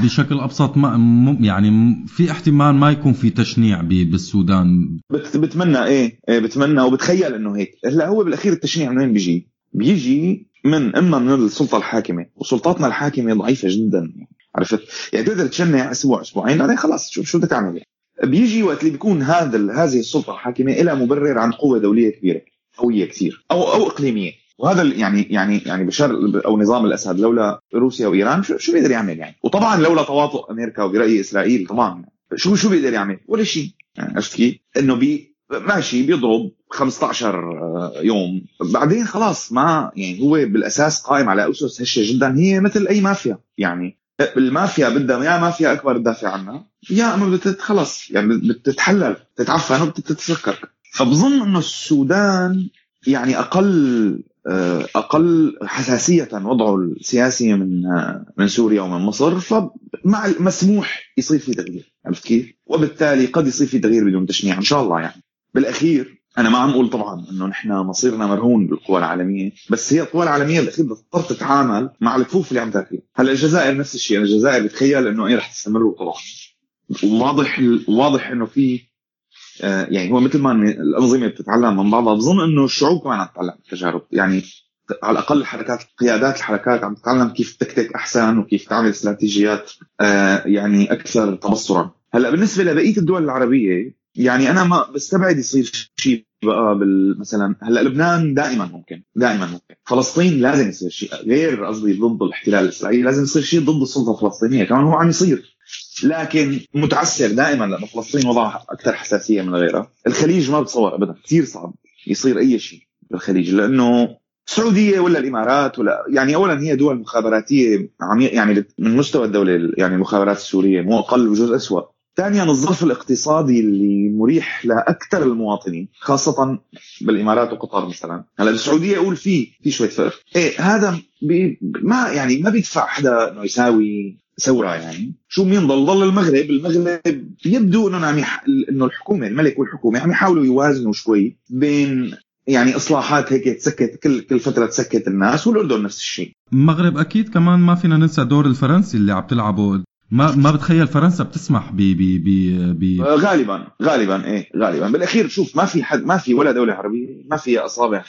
بشكل أبسط ما يعني في احتمال ما يكون في تشنيع بالسودان بت بتمنى إيه, إيه بتمنى وبتخيل إنه هيك هلأ هو بالأخير التشنيع من وين بيجي؟ بيجي من إما من السلطة الحاكمة وسلطاتنا الحاكمة ضعيفة جدا عرفت؟ يعني تقدر تشنع أسبوع أسبوعين بعدين خلاص شو شو بدك تعمل يعني. بيجي وقت اللي بيكون هذا هذه السلطة الحاكمة لها مبرر عن قوة دولية كبيرة قوية كثير أو أو إقليمية. وهذا يعني يعني يعني بشار أو نظام الأسد لولا روسيا وإيران شو شو بيقدر يعمل يعني؟ وطبعا لولا تواطؤ أمريكا وبراي إسرائيل طبعا. شو شو بيقدر يعمل؟ ولا شيء. يعني عرفت كيف؟ إنه بي ماشي بيضرب 15 يوم. بعدين خلاص ما يعني هو بالأساس قائم على أسس هشة جدا هي مثل أي مافيا. يعني المافيا بدها يا مافيا أكبر تدافع عنها يا اما خلص يعني بتتحلل تتعفن وبتتفكك فبظن إنه السودان يعني أقل آه، أقل حساسية وضعه السياسي من آه، من سوريا ومن مصر فمع مسموح يصير في تغيير. عرفت كيف؟ وبالتالي قد يصير في تغيير بدون تشنيع إن شاء الله يعني. بالأخير أنا ما عم أقول طبعا إنه نحن مصيرنا مرهون بالقوى العالمية بس هي القوى العالمية بالاخير بدها تضطر تتعامل مع الكفوف اللي عم تاكل هلأ الجزائر نفس الشيء الجزائر بتخيل إنه إيه رح تستمر طبعا واضح واضح إنه في آه، يعني هو مثل ما الأنظمة بتتعلم من بعضها بظن إنه الشعوب كمان عم تتعلم التجارب. يعني على الأقل الحركات قيادات الحركات عم تتعلم كيف تكتك أحسن وكيف تعمل استراتيجيات آه، يعني أكثر تبصرا. هلأ بالنسبة لبقية الدول العربية يعني أنا ما بستبعد يصير شيء بقى بال مثلا هلأ لبنان دائما ممكن دائما ممكن. فلسطين لازم يصير شيء غير قصدي ضد الاحتلال الإسرائيلي لازم يصير شيء ضد السلطة الفلسطينية كمان هو عم يصير. لكن متعسر دائما لأنه فلسطين وضعها أكثر حساسية من غيرها. الخليج ما بتصور ابدا كثير صعب يصير أي شيء بالخليج لأنه السعوديه ولا الإمارات ولا يعني اولا هي دول مخابراتية عميق يعني من مستوى الدولة يعني المخابرات السورية مو أقل وجزء اسوء ثانيا الظرف الاقتصادي اللي مريح لأكثر المواطنين خاصة بالإمارات وقطر مثلا. هلأ بالسعوديه أقول في في شوية فرق. إيه هذا ما يعني ما بيدفع حدا إنه يساوي ثورة يعني. شو مين ضل ضل المغرب المغرب يبدو إنه عم يح... إنه الحكومة الملك والحكومة عم يحاولوا يوازنوا شوي بين يعني إصلاحات هيك تسكت كل كل فترة تسكت الناس والأردن نفس الشيء. المغرب أكيد كمان ما فينا ننسى دور الفرنسي اللي عم تلعبه. ما ما بتخيل فرنسا بتسمح ب ب ب ب غالبا غالبا إيه غالبا. بالأخير شوف ما في حد ما في ولا دولة عربية ما فيها أصابع.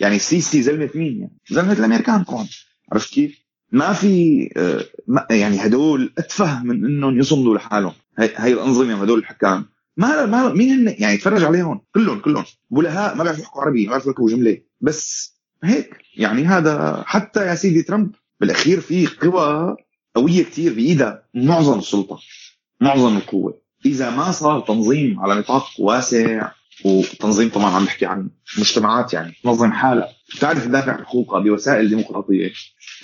يعني السيسي زلمة مين يعني؟ زلمة الأمريكان طبعا عرفت كيف؟ ما في آه، يعني هدول أتفه من إنهم يصمدوا لحالهم. هي, الأنظمة وهدول الحكام. ما ما مين هن يعني تفرج عليهم؟ كلهم كلهم. بلهاء ما بيعرفوا يحكوا عربي ما بيعرفوا يحكوا جملة. بس هيك يعني هذا حتى يا سيدي ترامب بالأخير في قوى قوية كثير بإيدها. معظم السلطة معظم القوة. إذا ما صار تنظيم على نطاق واسع وتنظيم طبعا عم بحكي عن مجتمعات يعني تنظم حالها بتعرف تدافع عن حقوقها بوسائل ديمقراطية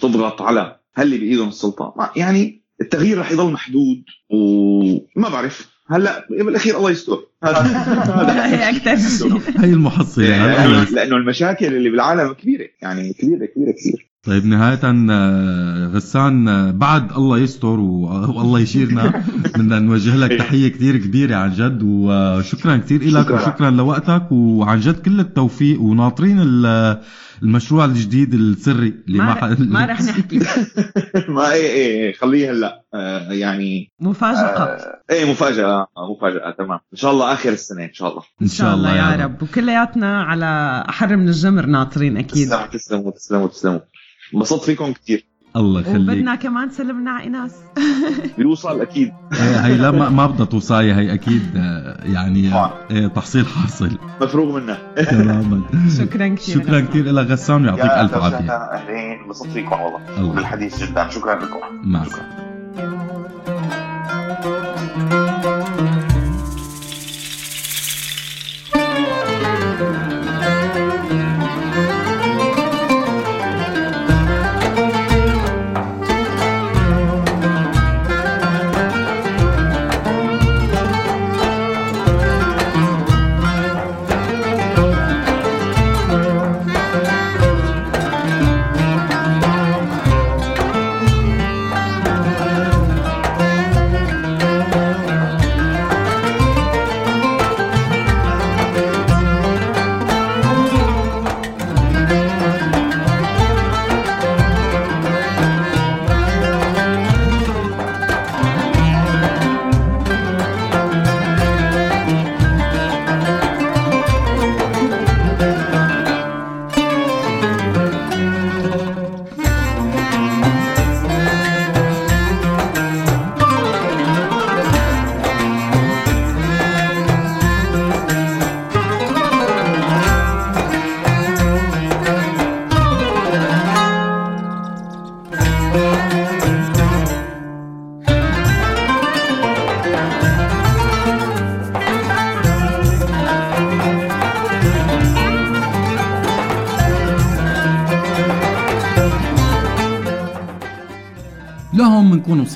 تضغط على هاللي بايدهم السلطة. ما- يعني التغيير رح يضل محدود وما بعرف. هلا بالأخير الله يستر. هي أكثر شيء هي المحصلة. لأنه هلا لأنه المشاكل اللي بالعالم كبيرة. يعني كبيرة كبيرة كثير طيب نهاية آه، غسان آه، بعد الله يستر و- *laughs* والله يشيرنا *laughs* بدنا نوجه لك تحية كثير كبيرة عن جد وشكرا كثير لك شكراً. وشكرا لوقتك وعن جد كل التوفيق وناطرين ال- المشروع الجديد السري اللي ما, ما رح *laughs* نحكي. ما إيه إيه إيه، خليه هلأ آه يعني مفاجأة. آه إيه مفاجأة آه، مفاجأة تمام. إن شاء الله آخر السنة إن شاء الله. إن شاء الله يا رب. وكلياتنا على احر من الجمر ناطرين أكيد. تسلموا تسلموا تسلموا تسلموا. انبسطت فيكم كثير الله يخليك. وبدنا كمان تسلمنا على إيناس. *laughs* بيوصل أكيد. إيه، هي لا ما ما بدها توصاية هي أكيد آه، يعني طبعاً. إيه، تحصيل حاصل. مفروغ منها. تماما. *laughs* شكرا كثير. شكرا كثير لك غسان ويعطيك ألف عافية. وسهلا، أهلين انبسطت فيكم والله. الله. بالحديث جدا. شكرا لكم. مع شكرا.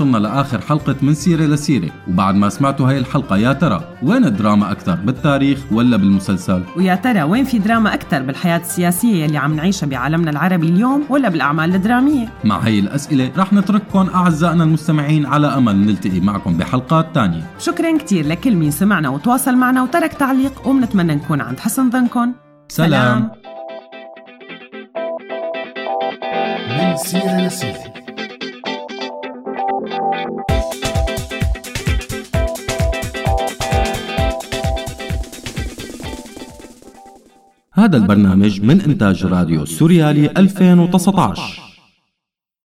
وصلنا لآخر حلقة من سيرة لسيرة. وبعد ما سمعتوا هاي الحلقة يا ترى وين الدراما أكثر بالتاريخ ولا بالمسلسل؟ ويا ترى وين في دراما أكثر بالحياة السياسية يلي عم نعيشها بعالمنا العربي اليوم ولا بالأعمال الدرامية؟ مع هي الأسئلة رح نترككم أعزائنا المستمعين على أمل نلتقي معكم بحلقات تانية. شكرا كثير لكل مين سمعنا وتواصل معنا وترك تعليق وبنتمنى نكون عند حسن ظنكم. سلام. من سيرة لسيرة. هذا البرنامج من إنتاج راديو سوريالي 2019